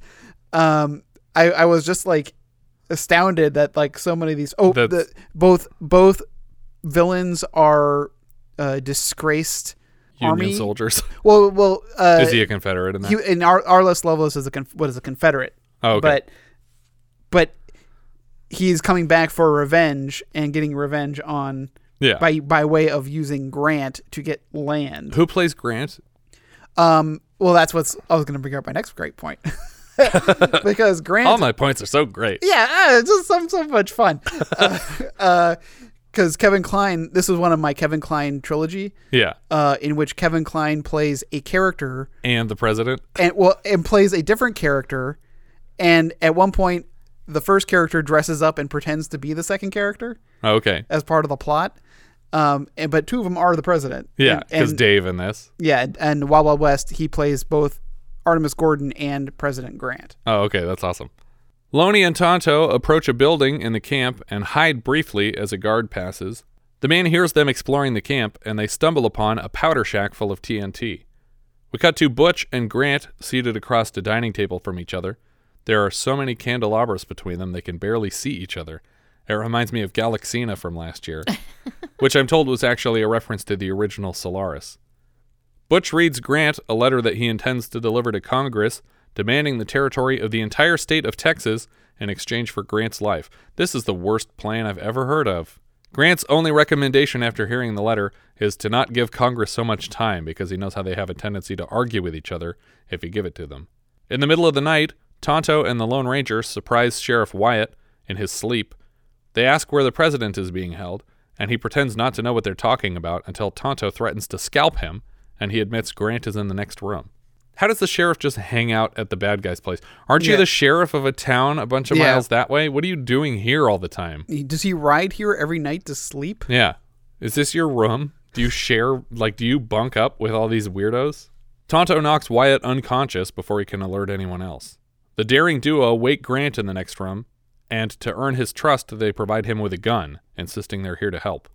Um, I, I was just like astounded that like so many of these. Oh, the, both both villains are uh, disgraced Union army soldiers. Well, well, uh, Is he a Confederate in that? He, in Ar- Arliss Loveless is a conf- what is a Confederate. Oh, okay. But but he's coming back for revenge and getting revenge on Yeah. by by way of using Grant to get land. Who plays Grant? Um. Well, that's what's I was going to bring up my next great point because Grant. All my points are so great. Yeah, uh, it's just so so much fun. uh, because Kevin Kline, this is one of my Kevin Kline trilogy. Yeah. Uh, in which Kevin Kline plays a character And the president. and well, and plays a different character, and at one point, the first character dresses up and pretends to be the second character Oh, okay. as part of the plot. Um, and but two of them are the president. Yeah, because Dave in this. Yeah, and- and Wild Wild West, he plays both Artemus Gordon and President Grant. Oh, okay, that's awesome. Loney and Tonto approach a building in the camp and hide briefly as a guard passes. The man hears them exploring the camp, and they stumble upon a powder shack full of TNT. We cut to Butch and Grant seated across the dining table from each other. There are so many candelabras between them they can barely see each other. It reminds me of Galaxina from last year, which I'm told was actually a reference to the original Solaris. Butch reads Grant a letter that he intends to deliver to Congress demanding the territory of the entire state of Texas in exchange for Grant's life. This is the worst plan I've ever heard of. Grant's only recommendation after hearing the letter is to not give Congress so much time because he knows how they have a tendency to argue with each other if you give it to them. In the middle of the night, Tonto and the Lone Ranger surprise Sheriff Wyatt in his sleep. They ask where the president is being held, and he pretends not to know what they're talking about until Tonto threatens to scalp him, and he admits Grant is in the next room. How does the sheriff just hang out at the bad guy's place? Aren't you Yeah. the sheriff of a town a bunch of Yeah. miles that way? What are you doing here all the time? Does he ride here every night to sleep? Yeah. Is this your room? Do you share, like, do you bunk up with all these weirdos? Tonto knocks Wyatt unconscious before he can alert anyone else. The daring duo wake Grant in the next room, and to earn his trust, they provide him with a gun, insisting they're here to help.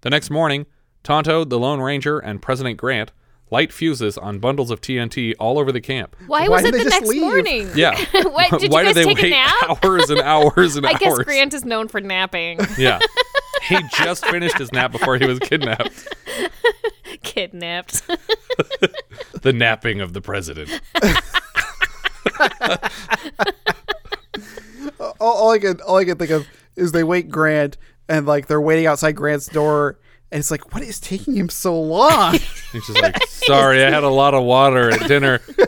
The next morning, Tonto, the Lone Ranger, and President Grant light fuses on bundles of TNT all over the camp. Why, was it the next morning? Yeah. what, did Why you guys did they take a wait nap? hours and hours and I guess hours? Grant is known for napping. Yeah. he just finished his nap before he was kidnapped. kidnapped. the napping of the president. all, all I can all I can think of is they wake Grant and like they're waiting outside Grant's door and it's like what is taking him so long? He's just like, sorry, I had a lot of water at dinner.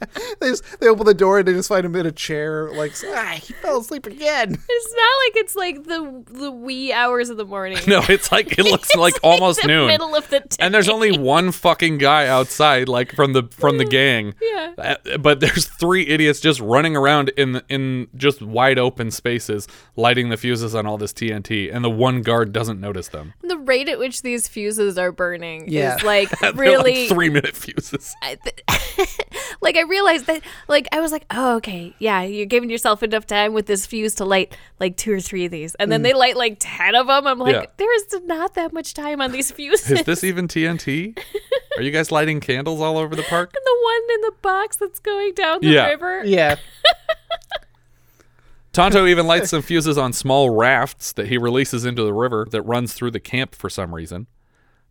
they just they open the door and they just find him in a chair like ah, he fell asleep again. It's not like it's like the the wee hours of the morning. No, it's like it looks like almost the noon. middle of the day. and there's only one fucking guy outside, like from the from the gang. Yeah. Uh, But there's three idiots just running around in in just wide open spaces, lighting the fuses on all this TNT, and the one guard doesn't notice them. The rate at which these fuses are burning Yeah. is like They're like really three minute fuses. like I realized that like I was like, oh okay, yeah, you're giving yourself enough time with this fuse to light like two or three of these, and then Mm. they light like ten of them. I'm like, Yeah. there is not that much time on these fuses. Is this even TNT? Are you guys lighting candles all over the park? and the one in the box that's going down the Yeah. river? Yeah. Tonto even lights some fuses on small rafts that he releases into the river that runs through the camp for some reason.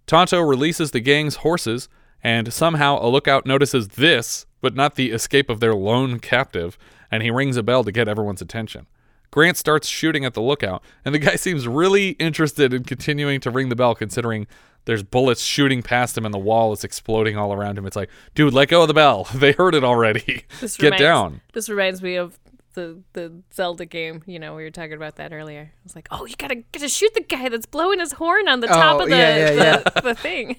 Tonto releases the gang's horses, and somehow a lookout notices this, but not the escape of their lone captive, and he rings a bell to get everyone's attention. Grant starts shooting at the lookout, and the guy seems really interested in continuing to ring the bell considering there's bullets shooting past him and the wall is exploding all around him. It's like, dude, let go of the bell. They heard it already. This Get reminds- down. This reminds me of the the Zelda game. You know, we were talking about that earlier. I was like, oh, you gotta gotta shoot the guy that's blowing his horn on the oh, top Oh, of the yeah, yeah, the, the thing.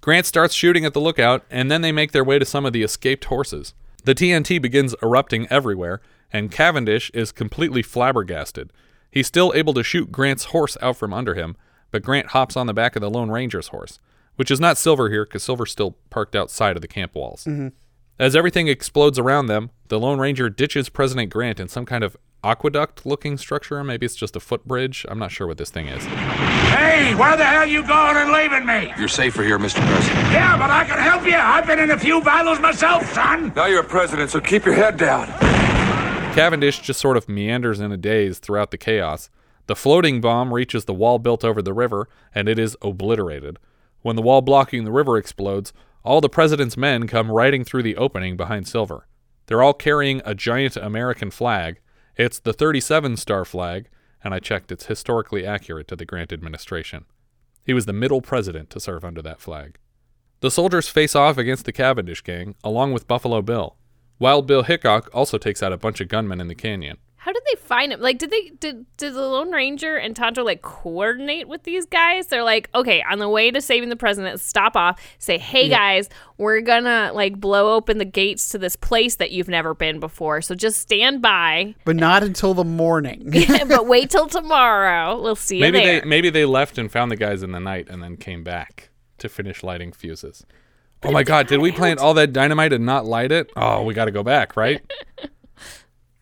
Grant starts shooting at the lookout, and then they make their way to some of the escaped horses. The TNT begins erupting everywhere, and Cavendish is completely flabbergasted. He's still able to shoot Grant's horse out from under him, but Grant hops on the back of the Lone Ranger's horse, which is not Silver here because Silver's still parked outside of the camp walls. Mhm. As everything explodes around them, the Lone Ranger ditches President Grant in some kind of aqueduct looking structure. Maybe it's just a footbridge. I'm not sure what this thing is. Hey, where the hell you going and leaving me? You're safer here, Mr. President. Yeah, but I can help you. I've been in a few battles myself, son. Now you're a president, so keep your head down. Cavendish just sort of meanders in a daze throughout the chaos. The floating bomb reaches the wall built over the river, and it is obliterated. When the wall blocking the river explodes, all the president's men come riding through the opening behind Silver. They're all carrying a giant American flag. It's the 37 star flag, and I checked it's historically accurate to the Grant administration. He was the middle president to serve under that flag. The soldiers face off against the Cavendish gang, along with Buffalo Bill. Wild Bill Hickok also takes out a bunch of gunmen in the canyon. How did they find him? Like, did they did did the Lone Ranger and Tonto like coordinate with these guys? They're like, okay, on the way to saving the president, stop off, say, hey Yeah. guys, we're gonna like blow open the gates to this place that you've never been before. So just stand by, But not until the morning. but wait till tomorrow. We'll see you Maybe there. they maybe they left and found the guys in the night and then came back to finish lighting fuses. Oh my god, did we plant all that dynamite and not light it? Oh, we got to go back, right?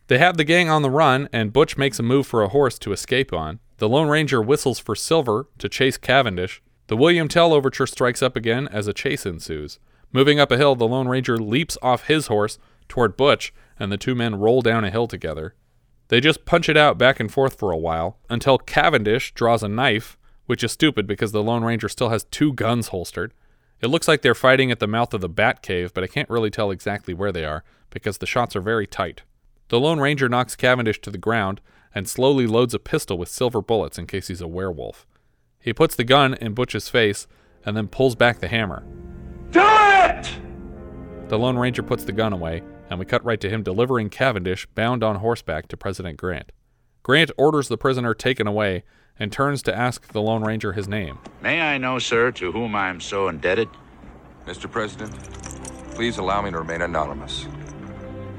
they have the gang on the run and Butch makes a move for a horse to escape on. The Lone Ranger whistles for Silver to chase Cavendish. The William Tell overture strikes up again as a chase ensues. Moving up a hill, the Lone Ranger leaps off his horse toward Butch, and the two men roll down a hill together. They just punch it out back and forth for a while until Cavendish draws a knife, which is stupid because the Lone Ranger still has two guns holstered. It looks like they're fighting at the mouth of the Bat Cave, but I can't really tell exactly where they are because the shots are very tight. The Lone Ranger knocks Cavendish to the ground and slowly loads a pistol with silver bullets in case he's a werewolf. He puts the gun in Butch's face and then pulls back the hammer. Do it! The Lone Ranger puts the gun away, and we cut right to him delivering Cavendish bound on horseback to President Grant. Grant orders the prisoner taken away and turns to ask the Lone Ranger his name. May I know, sir, to whom I am so indebted? Mr. President, please allow me to remain anonymous.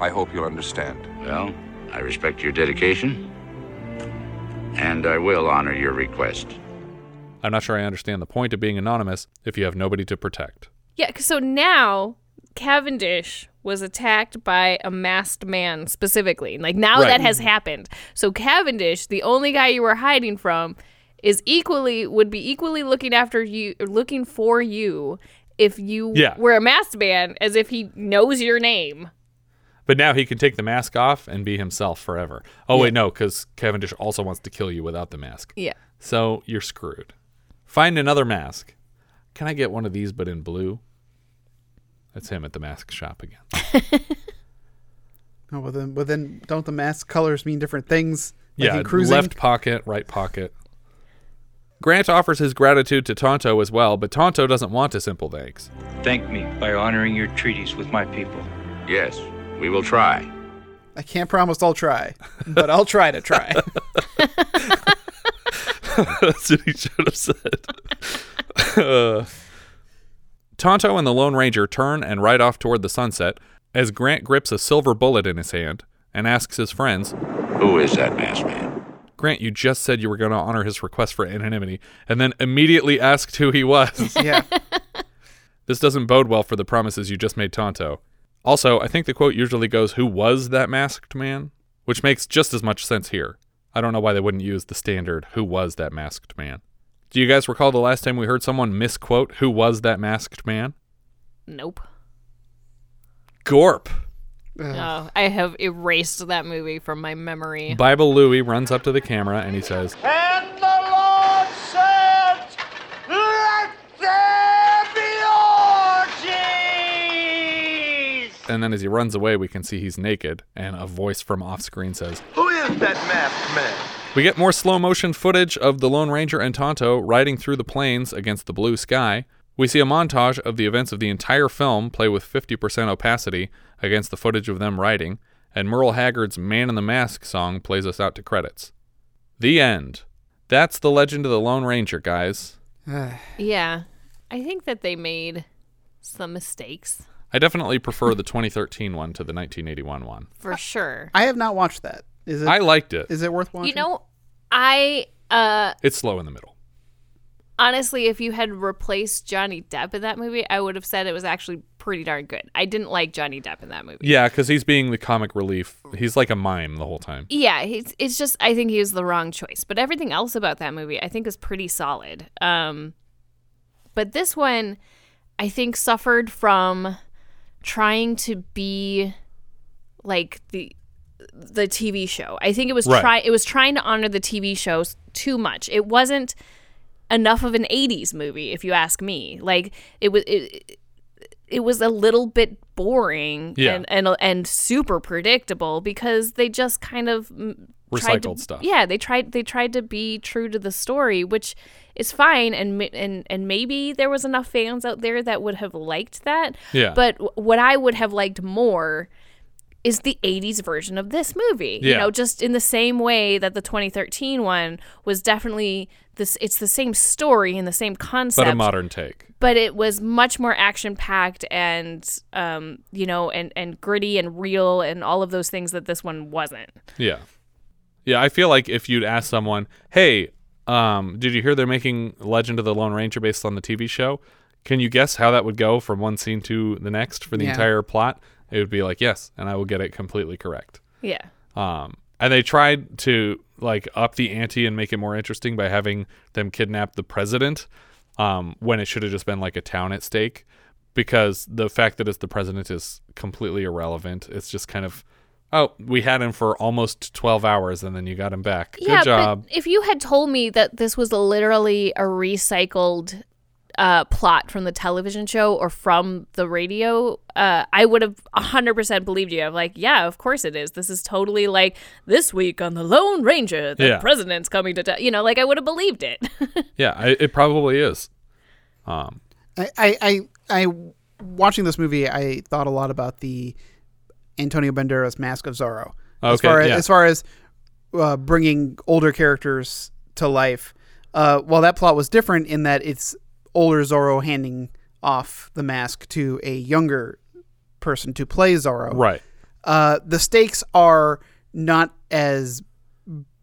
I hope you'll understand. Well, I respect your dedication, and I will honor your request. I'm not sure I understand the point of being anonymous if you have nobody to protect. Yeah, so now Cavendish was attacked by a masked man specifically. Like now Right. that has happened. So Cavendish, the only guy you were hiding from, is equally would be equally looking after you looking for you if you Yeah. were a masked man as if he knows your name. But now he can take the mask off and be himself forever. Oh, wait, no, because Cavendish also wants to kill you without the mask. Yeah. So you're screwed. Find another mask. Can I get one of these but in blue? That's him at the mask shop again. Oh, well then, well then, don't the mask colors mean different things? Like yeah, in cruising? left pocket, right pocket. Grant offers his gratitude to Tonto as well, but Tonto doesn't want a simple thanks. Thank me by honoring your treaties with my people. Yes, we will try. I can't promise I'll try, but I'll try to try. That's what he should have said. Uh, Tonto and the Lone Ranger turn and ride off toward the sunset as Grant grips a silver bullet in his hand and asks his friends, Who is that masked man? Grant, you just said you were going to honor his request for anonymity and then immediately asked who he was. yeah. This doesn't bode well for the promises you just made Tonto. Also, I think the quote usually goes, Who was that masked man? Which makes just as much sense here. I don't know why they wouldn't use the standard, Who was that masked man? Do you guys recall the last time we heard someone misquote, Who was that masked man? Nope. Gorp. Oh, I have erased that movie from my memory. Bible Louie runs up to the camera and he says, And the Lord said, Let there be orgies! And then as he runs away, we can see he's naked, and a voice from off screen says, Who is that masked man? We get more slow motion footage of the Lone Ranger and Tonto riding through the plains against the blue sky. We see a montage of the events of the entire film play with 50% opacity against the footage of them riding, and Merle Haggard's Man in the Mask song plays us out to credits. The end. That's the legend of the Lone Ranger, guys. Yeah. I think that they made some mistakes I definitely prefer the 2013 one to the 1981 one. for sure. I have not watched that. Is it? I liked it. Is it worth watching? You know, I uh It's slow in the middle. honestly, if you had replaced Johnny Depp in that movie, I would have said it was actually pretty darn good. I didn't like Johnny Depp in that movie. Yeah, because he's being the comic relief. He's like a mime the whole time. Yeah, it's, it's just I think he was the wrong choice. But everything else about that movie I think is pretty solid. Um but this one I think suffered from trying to be like the the TV show. I think it was Right. try it was trying to honor the TV shows too much. It wasn't enough of an 80s movie if you ask me. Like it was it, it was a little bit boring Yeah. and, and and super predictable because they just kind of tried to- Recycled stuff. Yeah, they tried they tried to be true to the story, which is fine and and and maybe there was enough fans out there that would have liked that. Yeah. But w- what I would have liked more is the 80s version of this movie. Yeah. You know, just in the same way that the 2013 one was definitely this it's the same story and the same concept But a modern take. but it was much more action packed and um, you know and and gritty and real and all of those things that this one wasn't Yeah. Yeah, I feel like if you'd ask someone, "Hey, um, did you hear they're making Legend of the Lone Ranger based on the TV show? Can you guess how that would go from one scene to the next for the Yeah. entire plot?" It would be like, "Yes," and I will get it completely correct. yeah Um, and they tried to like up the ante and make it more interesting by having them kidnap the president, um, when it should have just been like a town at stake, because the fact that it's the president is completely irrelevant. It's just kind of, oh, we had him for almost twelve hours, and then you got him back. yeah Good job. but if you had told me that this was literally a recycled uh, plot from the television show or from the radio, uh, I would have 100% believed you. I'm like, yeah, of course it is. This is totally like this week on the Lone Ranger, the Yeah. president's coming to, t-, you know, like I would have believed it. yeah, I, it probably is. Um, I, I, I, I, watching this movie, I thought a lot about the Antonio Banderas Mask of Zorro. as far as, yeah. as far as uh, bringing older characters to life. Uh, while that plot was different in that it's older Zorro handing off the mask to a younger person to play Zorro. Right. Uh, the stakes are not as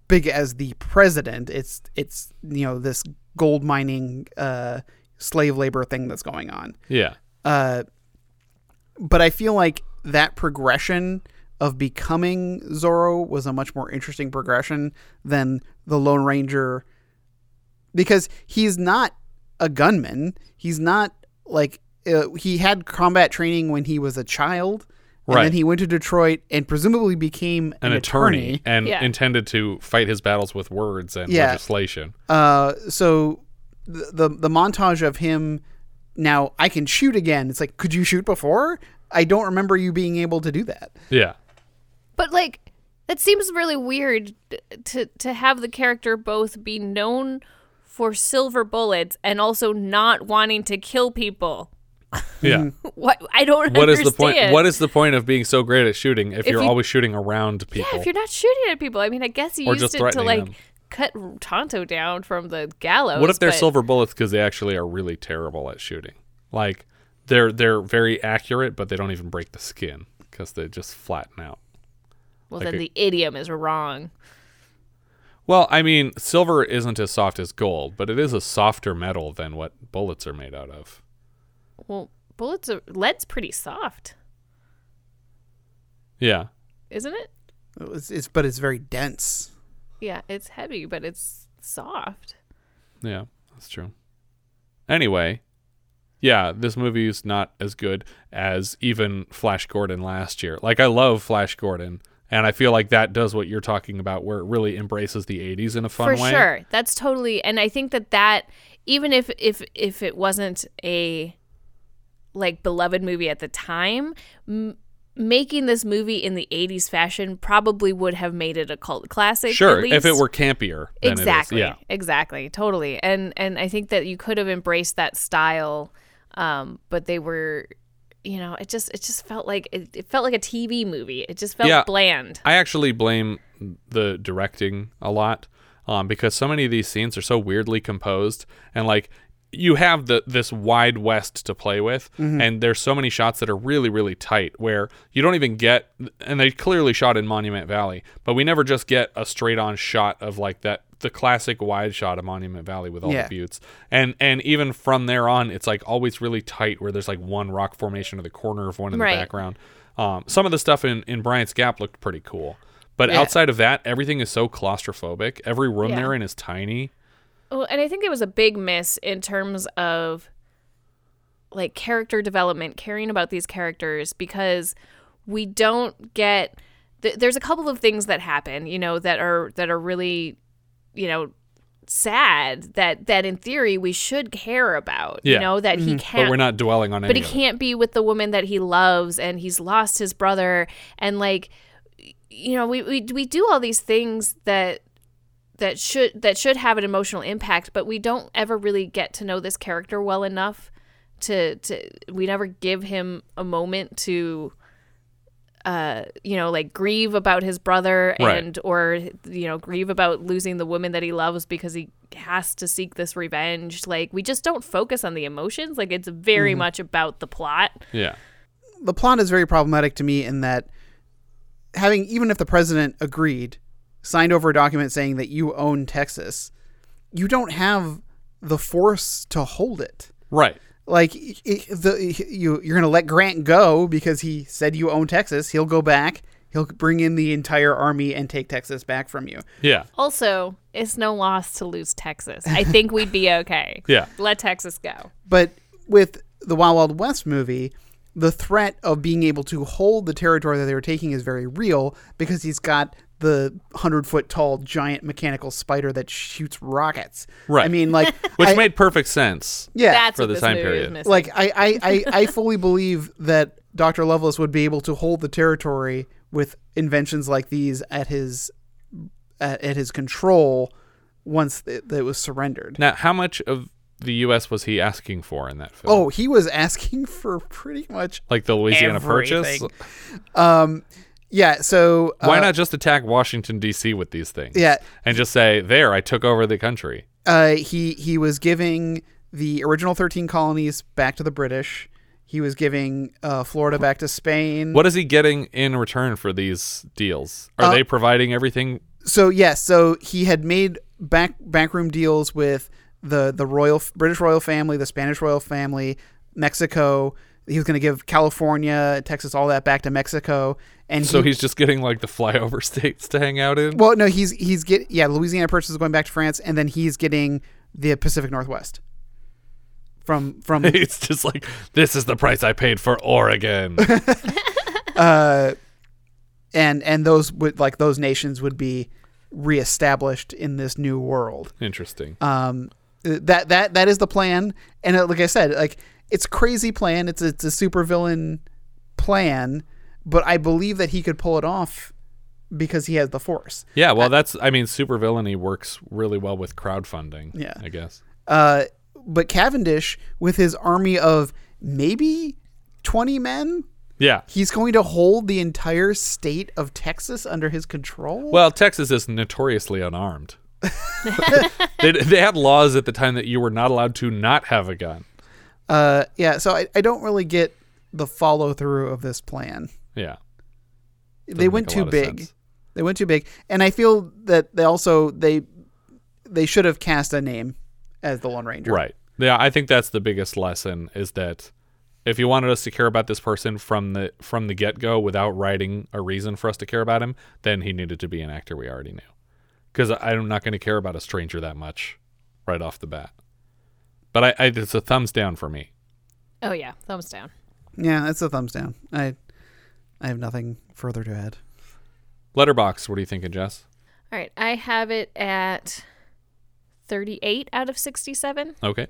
big as the president. It's it's you know this gold mining uh, slave labor thing that's going on. Yeah. Uh, but I feel like that progression of becoming Zorro was a much more interesting progression than the Lone Ranger because he's not a gunman. He's not like uh, he had combat training when he was a child. And Right. then he went to Detroit and presumably became an, an, attorney, and Yeah. intended to fight his battles with words and Yeah. legislation. Uh, so the, the the montage of him now I can shoot again. It's like, could you shoot before? I don't remember you being able to do that. Yeah. But like that seems really weird to to have the character both be known for silver bullets and also not wanting to kill people. Yeah. What I don't What is understand. the point? What is the point of being so great at shooting if, If you're you- always shooting around people? Yeah, if you're not shooting at people, I mean, I guess you Or used just it to like them. cut Tonto down from the gallows. what if they're but- silver bullets because they actually are really terrible at shooting? Like they're they're very accurate, but they don't even break the skin because they just flatten out. Well, like then a- the idiom is wrong. Well, I mean, silver isn't as soft as gold, but it is a softer metal than what bullets are made out of. Well, bullets are lead's pretty soft, Yeah. isn't it? It's, it's but it's very dense. Yeah, it's heavy, but it's soft. Yeah, that's true. Anyway, yeah, this movie is not as good as even Flash Gordon last year. Like I love Flash Gordon, and I feel like that does what you're talking about where it really embraces the 80s in a fun For way. sure, that's totally. And I think that that even if if if it wasn't a like beloved movie at the time. M- Making this movie in the 80s fashion probably would have made it a cult classic. Sure, if it were campier. Exactly. Yeah. exactly totally and and i think that you could have embraced that style um but they were you know it just it just felt like it, it felt like a tv movie. It just felt yeah, bland. I actually blame the directing a lot um, because so many of these scenes are so weirdly composed and like you have the this wide west to play with Mhm. and there's so many shots that are really really tight where you don't even get and they clearly shot in Monument Valley but we never just get a straight on shot of like that the classic wide shot of Monument Valley with all Yeah. the buttes and and even from there on it's like always really tight where there's like one rock formation or the corner of one in Right. the background um, some of the stuff in, in Bryant's Gap looked pretty cool. But Yeah. outside of that, everything is so claustrophobic. Every room Yeah. they're in is tiny. well and i think it was a big miss in terms of like character development caring about these characters because we don't get th- there's a couple of things that happen you know that are that are really you know sad that that in theory we should care about Yeah. you know that he Mhm. can't But we're not dwelling on it. but he can't be with the woman that he loves and he's lost his brother and like you know we, we we do all these things that that should that should have an emotional impact but we don't ever really get to know this character well enough to to we never give him a moment to uh you know like grieve about his brother Right. and or you know grieve about losing the woman that he loves because he has to seek this revenge like we just don't focus on the emotions like it's very Mhm. much about the plot Yeah. the plot is very problematic to me in that having even if the president agreed signed over a document saying that you own Texas you don't have the force to hold it Right. Like i- i- the you you're going to let Grant go because he said you own Texas. He'll go back. He'll bring in the entire army and take Texas back from you. Yeah. also it's no loss to lose texas. I think we'd be okay. Yeah. let texas go. But with the Wild Wild West movie, the threat of being able to hold the territory that they were taking is very real because he's got the hundred foot tall giant mechanical spider that shoots rockets. Right. I mean, like, Which I- made perfect sense. Yeah. That's for the time period. like I, I, I, I fully believe that Dr. Loveless would be able to hold the territory with inventions like these at his at, at his control once it, it was surrendered. Now, how much of the U.S. was he asking for in that film? Oh, he was asking for pretty much like the Louisiana everything. Purchase. Um, yeah. So Why uh, not just attack Washington D.C. with these things? Yeah. and just say, "There, I took over the country." Uh, he he was giving the original thirteen colonies back to the British. He was giving uh, Florida back to Spain. What is he getting in return for these deals? Are Uh, they providing everything? So yes, so he had made back backroom deals with the the royal British royal family, the Spanish royal family, Mexico. He was going to give California, Texas, all that back to Mexico, and so he, he's just getting like the flyover states to hang out in. well, no, he's he's get yeah, Louisiana Purchase is going back to France, and then he's getting the Pacific Northwest from from it's just like this is the price I paid for Oregon. uh, and and those would like those nations would be reestablished in this new world. Interesting. Um, That that that is the plan, and uh, like I said, like it's crazy plan. It's a, it's a supervillain plan, but I believe that he could pull it off because he has the force. Yeah, well, that's I mean, supervillainy works really well with crowdfunding. Yeah. I guess. Uh, but Cavendish, with his army of maybe twenty men, Yeah. he's going to hold the entire state of Texas under his control. Well, Texas is notoriously unarmed. they, they had laws at the time that you were not allowed to not have a gun. Uh, yeah. So I, I don't really get the follow through of this plan. Yeah. they Doesn't went too big. They went too big, and I feel that they also they they should have cast a name as the Lone Ranger. Right. Yeah, I think that's the biggest lesson is that if you wanted us to care about this person from the from the get go without writing a reason for us to care about him, then he needed to be an actor we already knew. Because I'm not going to care about a stranger that much right off the bat. But I, I it's a thumbs down for me. Oh yeah, thumbs down. Yeah, it's a thumbs down. I I have nothing further to add. Letterboxd, what are you thinking, Jess? All right, I have it at 38 out of 67. Okay.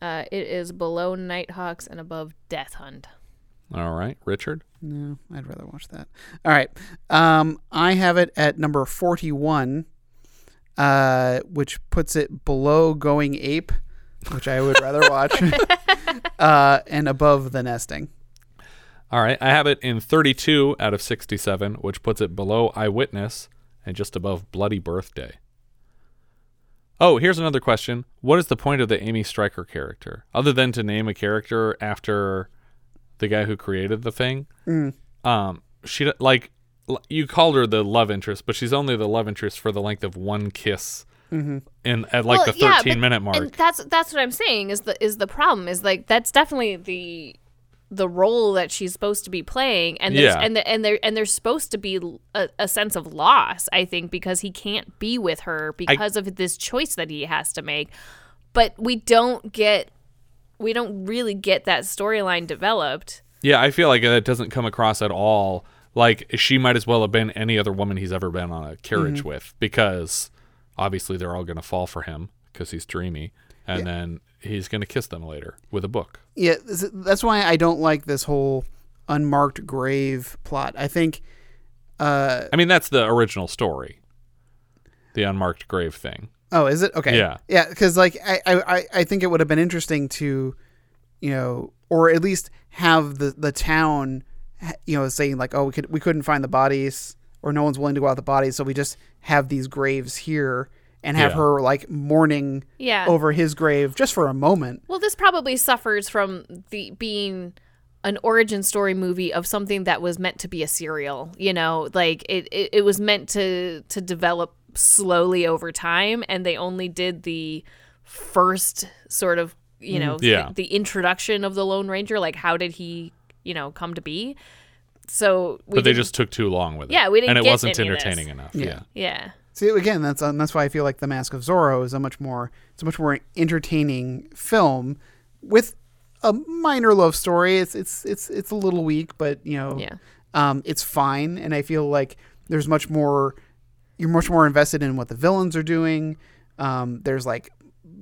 Uh, it is below Nighthawks and above Death Hunt. All right, Richard. No, I'd rather watch that. All right. Um, I have it at number 41, uh, which puts it below Going Ape, which I would rather watch, uh, and above The Nesting. All right, I have it in 32 out of 67, which puts it below Eyewitness and just above Bloody Birthday. Oh, here's another question. What is the point of the Amy Stryker character? Other than to name a character after the guy who created the thing? Mm. Um, she like you called her the love interest, but she's only the love interest for the length of one kiss Mhm. in at like Well, the yeah, 13 but- minute mark. And that's that's what I'm saying is the is the problem is like that's definitely the the role that she's supposed to be playing and there's Yeah. and the, and there and there's supposed to be a, a sense of loss I think because he can't be with her because of this choice that he has to make but we don't get we don't really get that storyline developed Yeah, I feel like that doesn't come across at all. Like she might as well have been any other woman he's ever been on a carriage Mhm. with because obviously they're all going to fall for him because he's dreamy and Yeah. then he's going to kiss them later with a book. Yeah, that's why I don't like this whole unmarked grave plot. I think uh, I mean, that's the original story. The unmarked grave thing. Oh, is it okay? Yeah. yeah. Because like I, I, I think it would have been interesting to, you know, or at least have the the town, you know, saying like, oh, we could we couldn't find the bodies, or no one's willing to go out the bodies, so we just have these graves here and have Yeah. her like mourning Yeah. over his grave just for a moment. Well, this probably suffers from the being an origin story movie of something that was meant to be a serial. You know, like it, it, it was meant to to develop slowly over time, and they only did the first sort of you know Mhm. Yeah. the, the introduction of the Lone Ranger. Like, how did he you know come to be? So, we but they just took too long with it. Yeah, we didn't And it get wasn't any entertaining enough. Yeah. yeah. See again, that's um, that's why I feel like the Mask of Zorro is a much more it's a much more entertaining film with a minor love story. It's it's it's it's a little weak, but you know, Yeah. um, it's fine. And I feel like there's much more you're much more invested in what the villains are doing. Um, there's like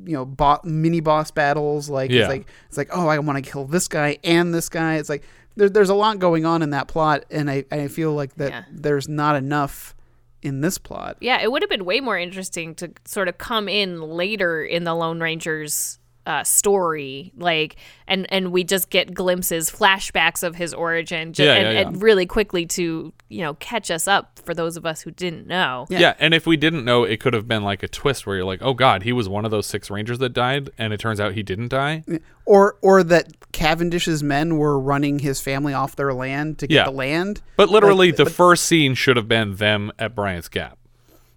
you know bo- mini boss battles. Like Yeah. it's like it's like oh I want to kill this guy and this guy. It's like there, there's a lot going on in that plot, and I I feel like that Yeah. there's not enough in this plot. Yeah, it would have been way more interesting to sort of come in later in the Lone Ranger's uh, story, like, and and we just get glimpses, flashbacks of his origin, ju- Yeah, and, yeah, yeah. and really quickly to you know catch us up for those of us who didn't know. Yeah. and if we didn't know, it could have been like a twist where you're like, "Oh God, he was one of those six rangers that died," and it turns out he didn't die. or or that Cavendish's men were running his family off their land to get Yeah. the land. But literally, Like, the but- first scene should have been them at Bryant's Gap.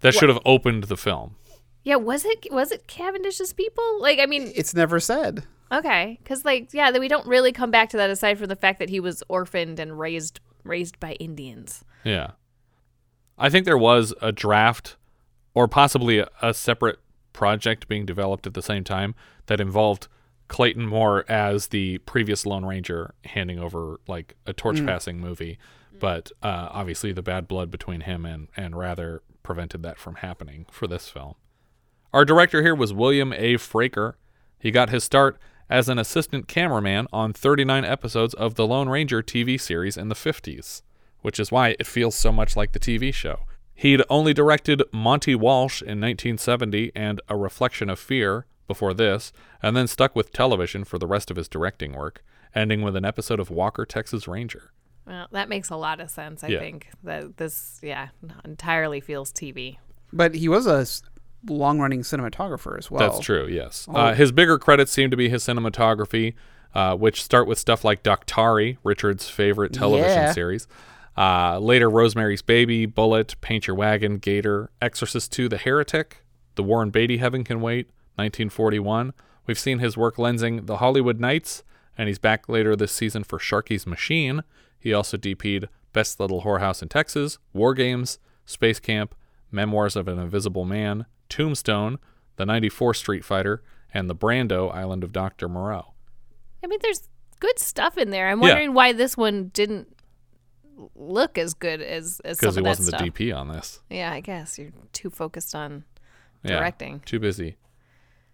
That should have opened the film. Yeah, was it was it Cavendish's people? Like, I mean, it's never said. okay, because like, yeah, that we don't really come back to that aside from the fact that he was orphaned and raised raised by Indians. Yeah. I think there was a draft or possibly a, a separate project being developed at the same time that involved Clayton Moore as the previous Lone Ranger handing over like a torch Mm. passing movie. But uh, obviously, the bad blood between him and, and Wrather prevented that from happening for this film. Our director here was William A. Fraker. He got his start as an assistant cameraman on 39 episodes of the Lone Ranger TV series in the 50s, which is why it feels so much like the TV show. He'd only directed Monte Walsh in 1970 and A Reflection of Fear before this, and then stuck with television for the rest of his directing work, ending with an episode of Walker, Texas Ranger. Well, that makes a lot of sense. I Yeah. think that this, yeah, entirely feels TV. But he was a long running cinematographer as well. That's true, yes. Oh. Uh, his bigger credits seem to be his cinematography, uh, which start with stuff like Daktari, Richard's favorite television Yeah. series. Uh, later, Rosemary's Baby, Bullitt, Paint Your Wagon, Gator, Exorcist 2, The Heretic, The Warren Beatty Heaven Can Wait, 1941. We've seen his work lensing The Hollywood Knights, and he's back later this season for Sharky's Machine. He also DP'd Best Little Whorehouse in Texas, War Games, Space Camp, Memoirs of an Invisible Man, Tombstone, The 94 Street Fighter, and The Brando Island of Dr. Moreau. I mean, there's good stuff in there. I'm Yeah. wondering why this one didn't look as good as as some Because he of wasn't the DP on this. Yeah, I guess you're too focused on Yeah, directing. too busy.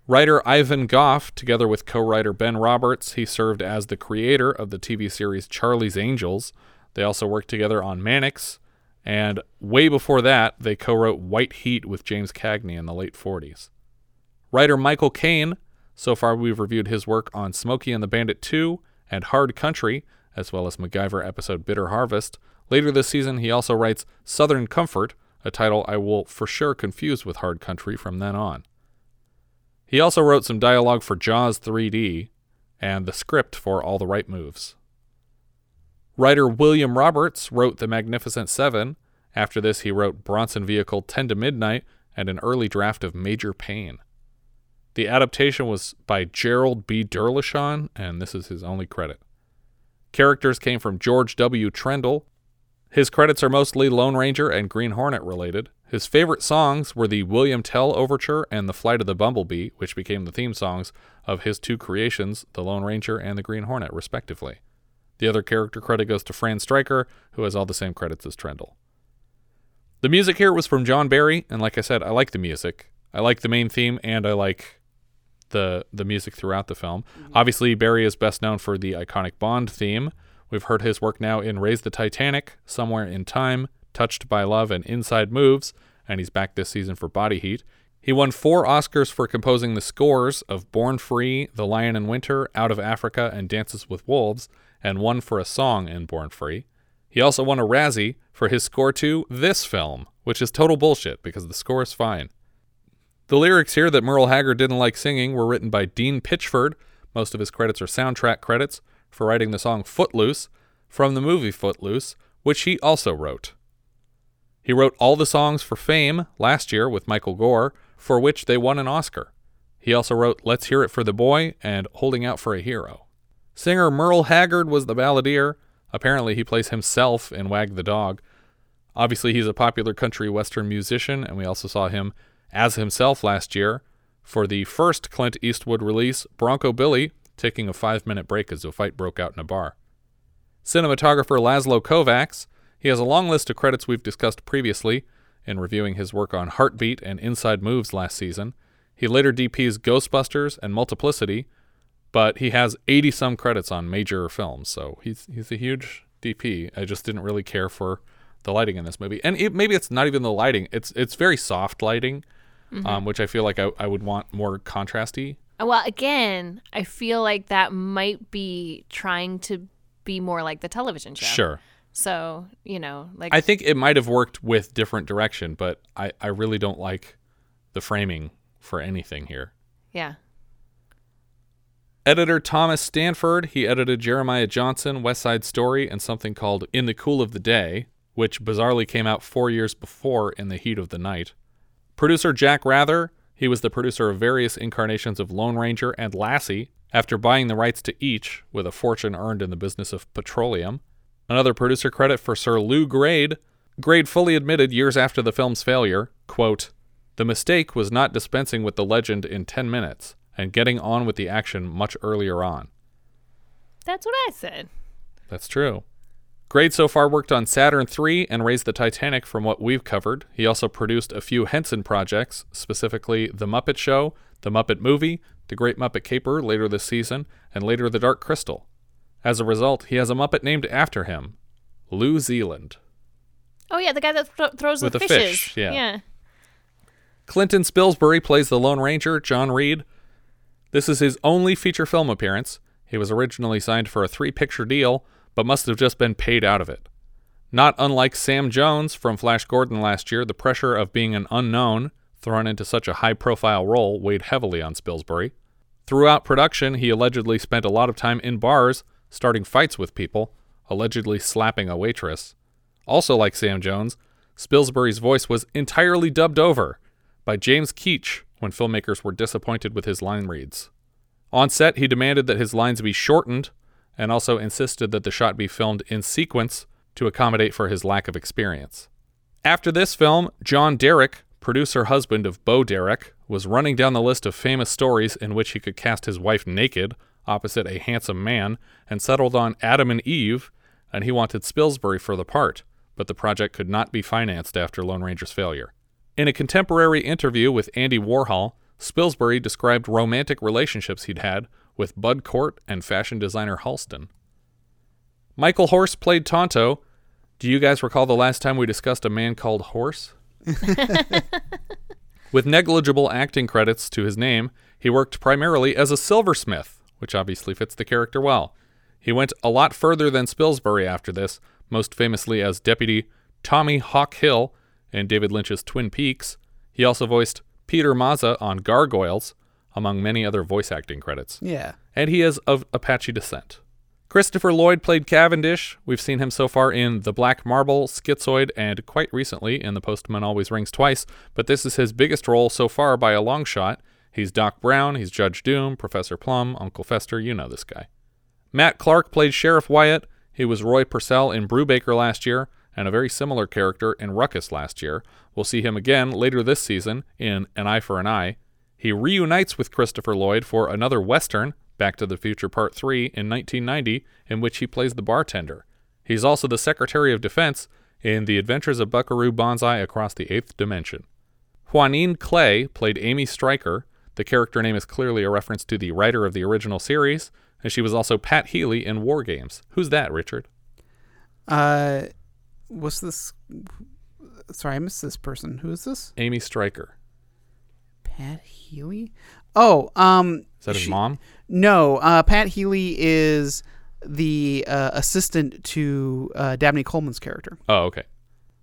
Writer Ivan Goff, together with co writer Ben Roberts, he served as the creator of the TV series Charlie's Angels. They also worked together on Mannix, and way before that, they co wrote White Heat with James Cagney in the late 40s. Writer Michael Kane, so far we've reviewed his work on Smokey and the Bandit 2 and Hard Country, as well as MacGyver episode Bitter Harvest. Later this season, he also writes Southern Comfort, a title I will for sure confuse with Hard Country from then on. He also wrote some dialogue for Jaws 3D and the script for All the Right Moves. Writer William Roberts wrote The Magnificent Seven. After this, he wrote Bronson Vehicle 10 to Midnight and an early draft of Major Payne. The adaptation was by Gerald B. Derloshon, and this is his only credit. Characters came from George W. Trendle. His credits are mostly Lone Ranger and Green Hornet related. His favorite songs were the William Tell Overture and The Flight of the Bumblebee, which became the theme songs of his two creations, The Lone Ranger and The Green Hornet, respectively. The other character credit goes to Fran Stryker, who has all the same credits as Trendle. The music here was from John Barry, and like I said, I like the music. I like the main theme, and I like the the music throughout the film. Mm-hmm. Obviously, Barry is best known for the iconic Bond theme. We've heard his work now in Raise the Titanic, Somewhere in Time, Touched by Love, and Inside Moves, and he's back this season for Body Heat. He won four Oscars for composing the scores of Born Free, The Lion in Winter, Out of Africa, and Dances with Wolves, and one for a song in Born Free. He also won a Razzie for his score to this film, which is total bullshit because the score is fine. The lyrics here that Merle Haggard didn't like singing were written by Dean Pitchford. Most of his credits are soundtrack credits for writing the song Footloose from the movie Footloose, which he also wrote. He wrote all the songs for Fame last year with Michael Gore, for which they won an Oscar. He also wrote Let's Hear It for the Boy and Holding Out for a Hero. Singer Merle Haggard was the balladeer. Apparently, he plays himself in Wag the Dog. Obviously, he's a popular country western musician, and we also saw him as himself last year for the first Clint Eastwood release, Bronco Billy, taking a five minute break as a fight broke out in a bar. Cinematographer Laszlo Kovacs, he has a long list of credits we've discussed previously in reviewing his work on Heartbeat and Inside Moves last season. He later DPs Ghostbusters and Multiplicity, but he has 80 some credits on major films, so he's he's a huge DP. I just didn't really care for the lighting in this movie, and it, maybe it's not even the lighting. It's it's very soft lighting, Mhm. um, which I feel like I, I would want more contrasty. Well, again, I feel like that might be trying to be more like the television show. Sure. So, you know, like I think it might have worked with different direction, but I, I really don't like the framing for anything here. yeah. Editor Thomas Stanford, he edited Jeremiah Johnson, West Side Story, and something called In the Cool of the Day, which bizarrely came out four years before In the Heat of the Night. Producer Jack Wrather, he was the producer of various incarnations of Lone Ranger and Lassie after buying the rights to each with a fortune earned in the business of petroleum. Another producer credit for Sir Lew Grade. Grade fully admitted years after the film's failure, quote, The mistake was not dispensing with the legend in 10 minutes and getting on with the action much earlier on. That's what I said. That's true. Grade so far worked on Saturn III and Raised the Titanic from what we've covered. He also produced a few Henson projects, specifically The Muppet Show, The Muppet Movie, The Great Muppet Caper later this season, and later The Dark Crystal. As a result, he has a Muppet named after him, Lew Zealand. Oh yeah, the guy that th- throws With the the fishes. fish, yeah. Yeah. Clinton Spilsbury plays the Lone Ranger, John Reid. This is his only feature film appearance. He was originally signed for a three picture deal, but must have just been paid out of it. Not unlike Sam Jones from Flash Gordon last year, the pressure of being an unknown thrown into such a high profile role weighed heavily on Spilsbury. Throughout production, he allegedly spent a lot of time in bars, starting fights with people, allegedly slapping a waitress. Also, like Sam Jones, Spilsbury's voice was entirely dubbed over by James Keach when filmmakers were disappointed with his line reads. On set, he demanded that his lines be shortened and also insisted that the shot be filmed in sequence to accommodate for his lack of experience. After this film, John Derek, producer husband of Bo Derek, was running down the list of famous stories in which he could cast his wife naked opposite a handsome man and settled on Adam and Eve, and he wanted Spilsbury for the part, but the project could not be financed after Lone Ranger's failure. In a contemporary interview with Andy Warhol, Spilsbury described romantic relationships he'd had with Bud Cort and fashion designer Halston. Michael Horse played Tonto. Do you guys recall the last time we discussed a man called Horse? With negligible acting credits to his name, he worked primarily as a silversmith, which obviously fits the character well. He went a lot further than Spilsbury after this, most famously as Deputy Tommy Hawk Hill in David Lynch's Twin Peaks. He also voiced Peter Maza on Gargoyles, among many other voice acting credits. Yeah. And he is of Apache descent. Christopher Lloyd played Cavendish. We've seen him so far in The Black Marble, Schizoid, and quite recently in The Postman Always Rings Twice, but this is his biggest role so far by a long shot. He's Doc Brown, he's Judge Doom, Professor Plum, Uncle Fester, you know this guy. Matt Clark played Sheriff Wyatt. He was Roy Purcell in Brubaker last year, and a very similar character in Ruckus last year. We'll see him again later this season in An Eye for an Eye. He reunites with Christopher Lloyd for another Western, Back to the Future Part 3, in 1990, in which he plays the bartender. He's also the Secretary of Defense in The Adventures of Buckaroo Banzai Across the Eighth Dimension. Juanin Clay played Amy Stryker. The character name is clearly a reference to the writer of the original series, and she was also Pat Healy in War Games. Who's that, Richard? Uh, what's this? Sorry, I missed this person. Who is this? Amy Stryker. Pat Healy. Oh, um, Is that his she- mom? No, uh, Pat Healy is the uh, assistant to uh, Dabney Coleman's character. Oh, okay.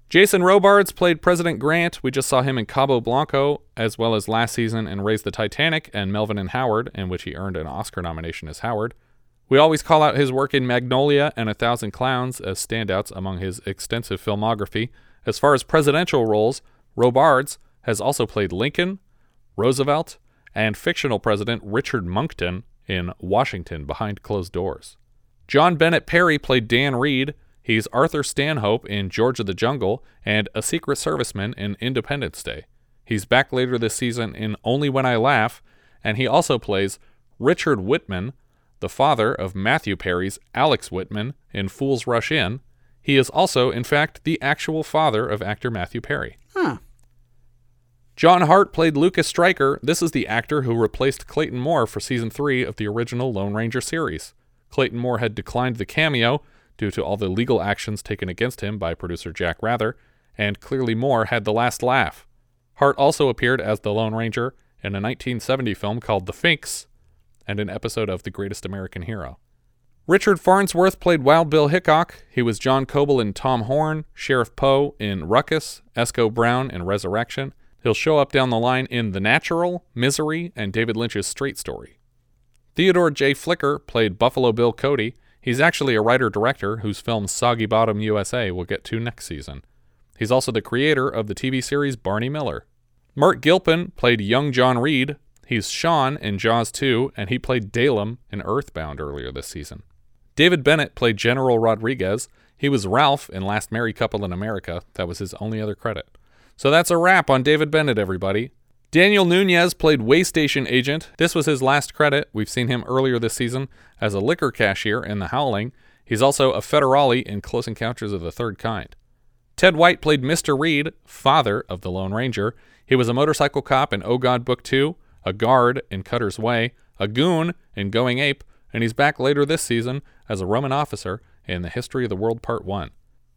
Jason Robards played President Grant. We just saw him in Cabo Blanco, as well as last season in Raise the Titanic and Melvin and Howard, in which he earned an Oscar nomination as Howard. We always call out his work in Magnolia and A Thousand Clowns as standouts among his extensive filmography. As far as presidential roles, Robards has also played Lincoln, Roosevelt, and fictional President Richard Monckton in Washington Behind Closed Doors. John Bennett Perry played Dan Reid. He's Arthur Stanhope in George of the Jungle and a Secret Serviceman in Independence Day. He's back later this season in Only When I Laugh, and he also plays Richard Whitman, the father of Matthew Perry's Alex Whitman in Fools Rush In. He is also, in fact, the actual father of actor Matthew Perry. Huh. John Hart played Lucas Stryker. This is the actor who replaced Clayton Moore for season three of the original Lone Ranger series. Clayton Moore had declined the cameo due to all the legal actions taken against him by producer Jack Wrather, and clearly Moore had the last laugh. Hart also appeared as the Lone Ranger in a 1970 film called The Phynx and an episode of The Greatest American Hero. Richard Farnsworth played Wild Bill Hickok. He was John Coble in Tom Horn, Sheriff Poe in Ruckus, Esco Brown in Resurrection. He'll show up down the line in The Natural, Misery, and David Lynch's Straight Story. Theodore J. Flicker played Buffalo Bill Cody. He's actually a writer director whose film Soggy Bottom USA we'll get to next season. He's also the creator of the TV series Barney Miller. Mark Gilpin played young John Reid. He's Sean in Jaws 2, and he played Dalem in Earthbound earlier this season. David Bennett played General Rodriguez. He was Ralph in Last Married Couple in America. That was his only other credit. So that's a wrap on David Bennett, everybody. Daniel Nunez played Waystation Agent. This was his last credit. We've seen him earlier this season as a liquor cashier in The Howling. He's also a federale in Close Encounters of the Third Kind. Ted White played Mr. Reid, father of the Lone Ranger. He was a motorcycle cop in Oh God Book 2, a guard in Cutter's Way, a goon in Going Ape, and he's back later this season as a Roman officer in The History of the World Part 1.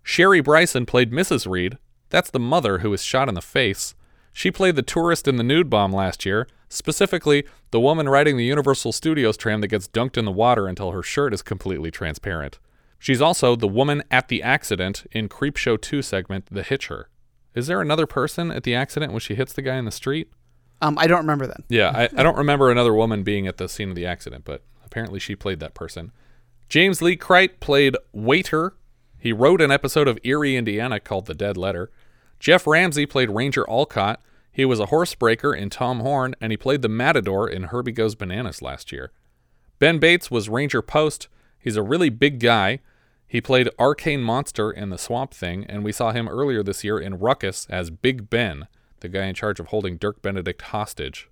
Sherry Bryson played Mrs. Reid. That's the mother who was shot in the face. She played the tourist in the nude bomb last year, specifically the woman riding the Universal Studios tram that gets dunked in the water until her shirt is completely transparent. She's also the woman at the accident in Creepshow 2 segment The Hitcher. Is there another person at the accident when she hits the guy in the street? Um, I don't remember that. Yeah, I, I don't remember another woman being at the scene of the accident, but apparently she played that person. James Lee Crite played Waiter. He wrote an episode of Eerie, Indiana called The Dead Letter. Jeff Ramsey played Ranger Alcott. He was a horsebreaker in Tom Horn, and he played the Matador in Herbie Goes Bananas last year. Ben Bates was Ranger Post. He's a really big guy. He played Arcane Monster in The Swamp Thing, and we saw him earlier this year in Ruckus as Big Ben, the guy in charge of holding Dirk Benedict hostage.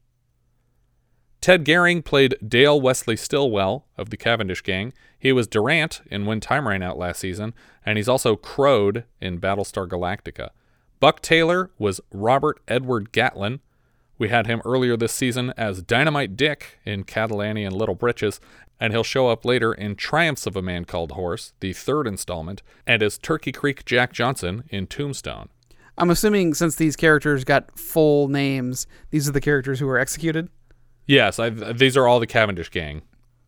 Ted Gehring played Dale Wesley Stillwell of the Cavendish Gang. He was Durant in When Time Ran Out last season, and he's also Crowed in Battlestar Galactica. Buck Taylor was Robert Edward Gatlin. We had him earlier this season as Dynamite Dick in Cattle Annie and Little Britches, and he'll show up later in Triumphs of a Man Called Horse, the third installment, and as Turkey Creek Jack Johnson in Tombstone. I'm assuming since these characters got full names, these are the characters who were executed. Yes, I, these are all the Cavendish gang.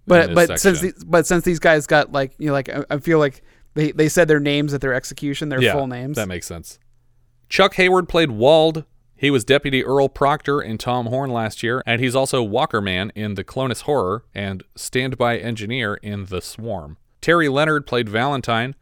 But but section. since these, but since these guys got like you know like I, I feel like they they said their names at their execution, their yeah, full names. That makes sense. Chuck Hayward played Wald. He was Deputy Earl Proctor in Tom Horn last year, and he's also Walker Man in The Clonus Horror and Standby Engineer in The Swarm. Terry Leonard played Valentine.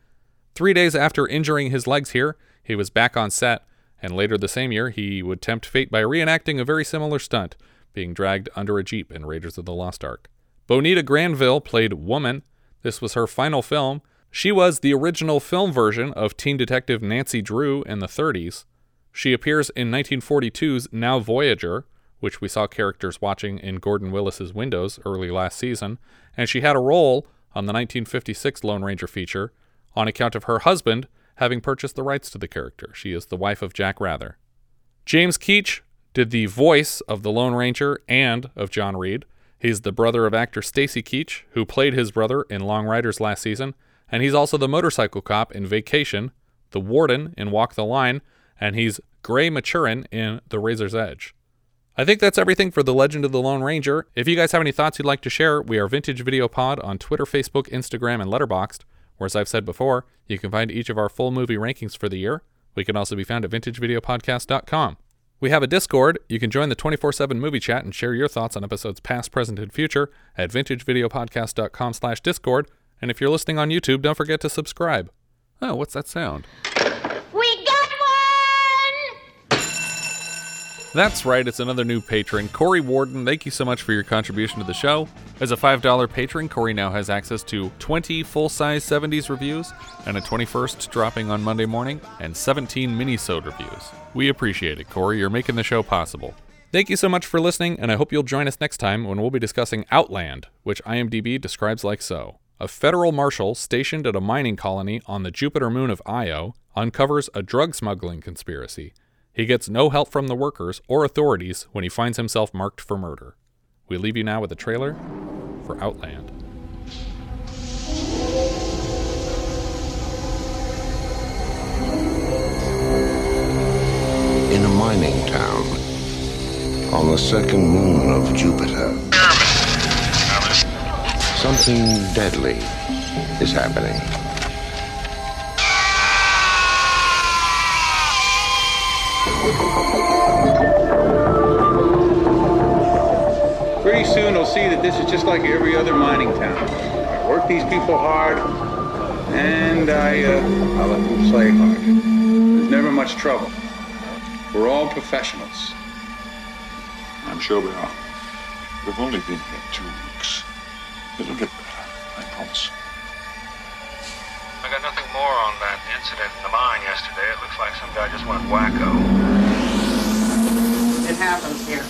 Three days after injuring his legs here, he was back on set, and later the same year, he would tempt fate by reenacting a very similar stunt, being dragged under a Jeep in Raiders of the Lost Ark. Bonita Granville played Woman. This was her final film. She was the original film version of teen detective Nancy Drew in the 30s. She appears in 1942's Now Voyager, which we saw characters watching in Gordon Willis's windows early last season, and she had a role on the 1956 Lone Ranger feature on account of her husband having purchased the rights to the character. She is the wife of Jack Wrather. James Keach did the voice of the Lone Ranger and of John Reid. He's the brother of actor Stacy Keach, who played his brother in Long Riders last season, and he's also the motorcycle cop in Vacation, the warden in Walk the Line, and he's Gray Maturin in The Razor's Edge. I think that's everything for The Legend of the Lone Ranger. If you guys have any thoughts you'd like to share, we are Vintage Video Pod on Twitter, Facebook, Instagram, and Letterboxd, where, as I've said before, you can find each of our full movie rankings for the year. We can also be found at vintagevideopodcast.com. We have a Discord. You can join the 24 7 movie chat and share your thoughts on episodes past, present, and future at vintagevideopodcast.com slash Discord. And if you're listening on YouTube, don't forget to subscribe. Oh, what's that sound? We got one! That's right, it's another new patron, Corey Warden. Thank you so much for your contribution to the show. As a $5 patron, Corey now has access to 20 full size 70s reviews and a 21st dropping on Monday morning and 17 mini-sode reviews. We appreciate it, Corey. You're making the show possible. Thank you so much for listening, and I hope you'll join us next time when we'll be discussing Outland, which IMDb describes like so. A federal marshal stationed at a mining colony on the Jupiter moon of Io uncovers a drug smuggling conspiracy. He gets no help from the workers or authorities when he finds himself marked for murder. We leave you now with a trailer for Outland. in a mining town on the second moon of Jupiter. Something deadly is happening. Pretty soon they'll see that this is just like every other mining town. I work these people hard, and I, uh, I let them play hard. There's never much trouble. We're all professionals. I'm sure we are. We've only been here two weeks. It'll get better, I promise. I got nothing more on that incident in the mine yesterday. It looks like some guy just went wacko. It happens here.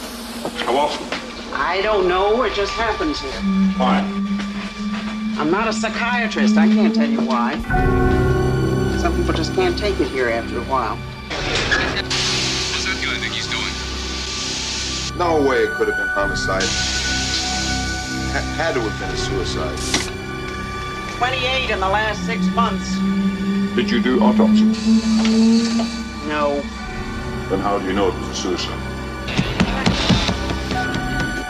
How often? I don't know. It just happens here. Why? I'm not a psychiatrist. I can't tell you why. Some people just can't take it here after a while. What's that guy think he's doing? No way it could have been homicide. Ha- had to have been a suicide. 28 in the last six months. Did you do autopsy? No. Then how do you know it was a suicide?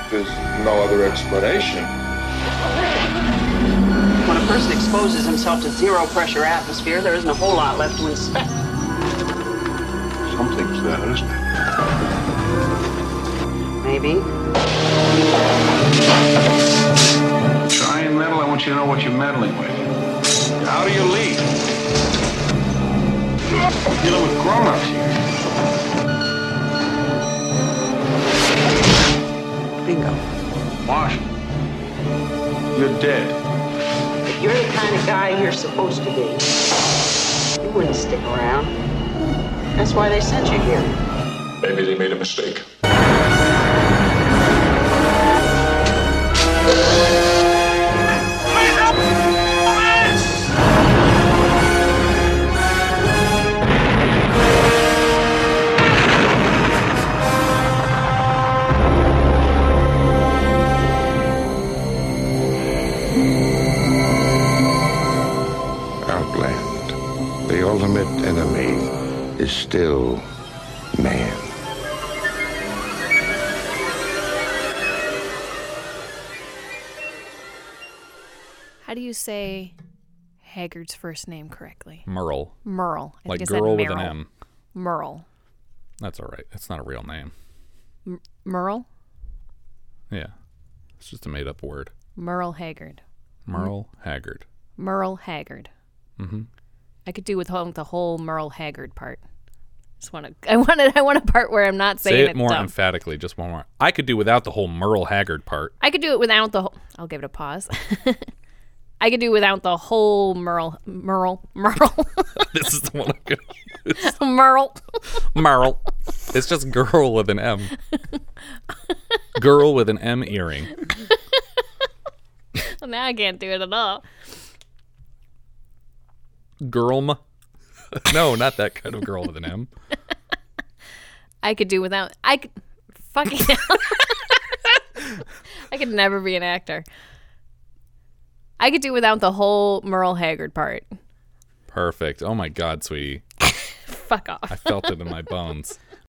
There's no other explanation. When a person exposes himself to zero pressure atmosphere, there isn't a whole lot left to inspect. Something's there, isn't it? Maybe. Try and meddle, I want you to know what you're meddling with. How do you lead? We're dealing with grown-ups here. Bingo. Marshall, you're dead. If you're the kind of guy you're supposed to be, you wouldn't stick around. That's why they sent you here. Maybe they made a mistake. Is still man. How do you say Haggard's first name correctly? Merle. Merle. I Like think I said girl with an M. Merle. That's all right. It's not a real name. M- Merle? Yeah. It's just a made up word. Merle Haggard. Merle Haggard. Merle Haggard. Mm-hmm. I could do with the whole Merle Haggard part. Just want to. I wanted. I want a part where I'm not saying Say it more dumb. emphatically, just one more. I could do without the whole Merle Haggard part. I could do it without the whole. I'll give it a pause. I could do without the whole Merle. Merle. Merle. this is the one I'm gonna use. Merle. Merle. It's just girl with an M. girl with an M earring. well, now I can't do it at all. Girlm. no, not that kind of girl with an M. I could do without. I could. Fucking. hell. I could never be an actor. I could do without the whole Merle Haggard part. Perfect. Oh my God, sweetie. Fuck off. I felt it in my bones.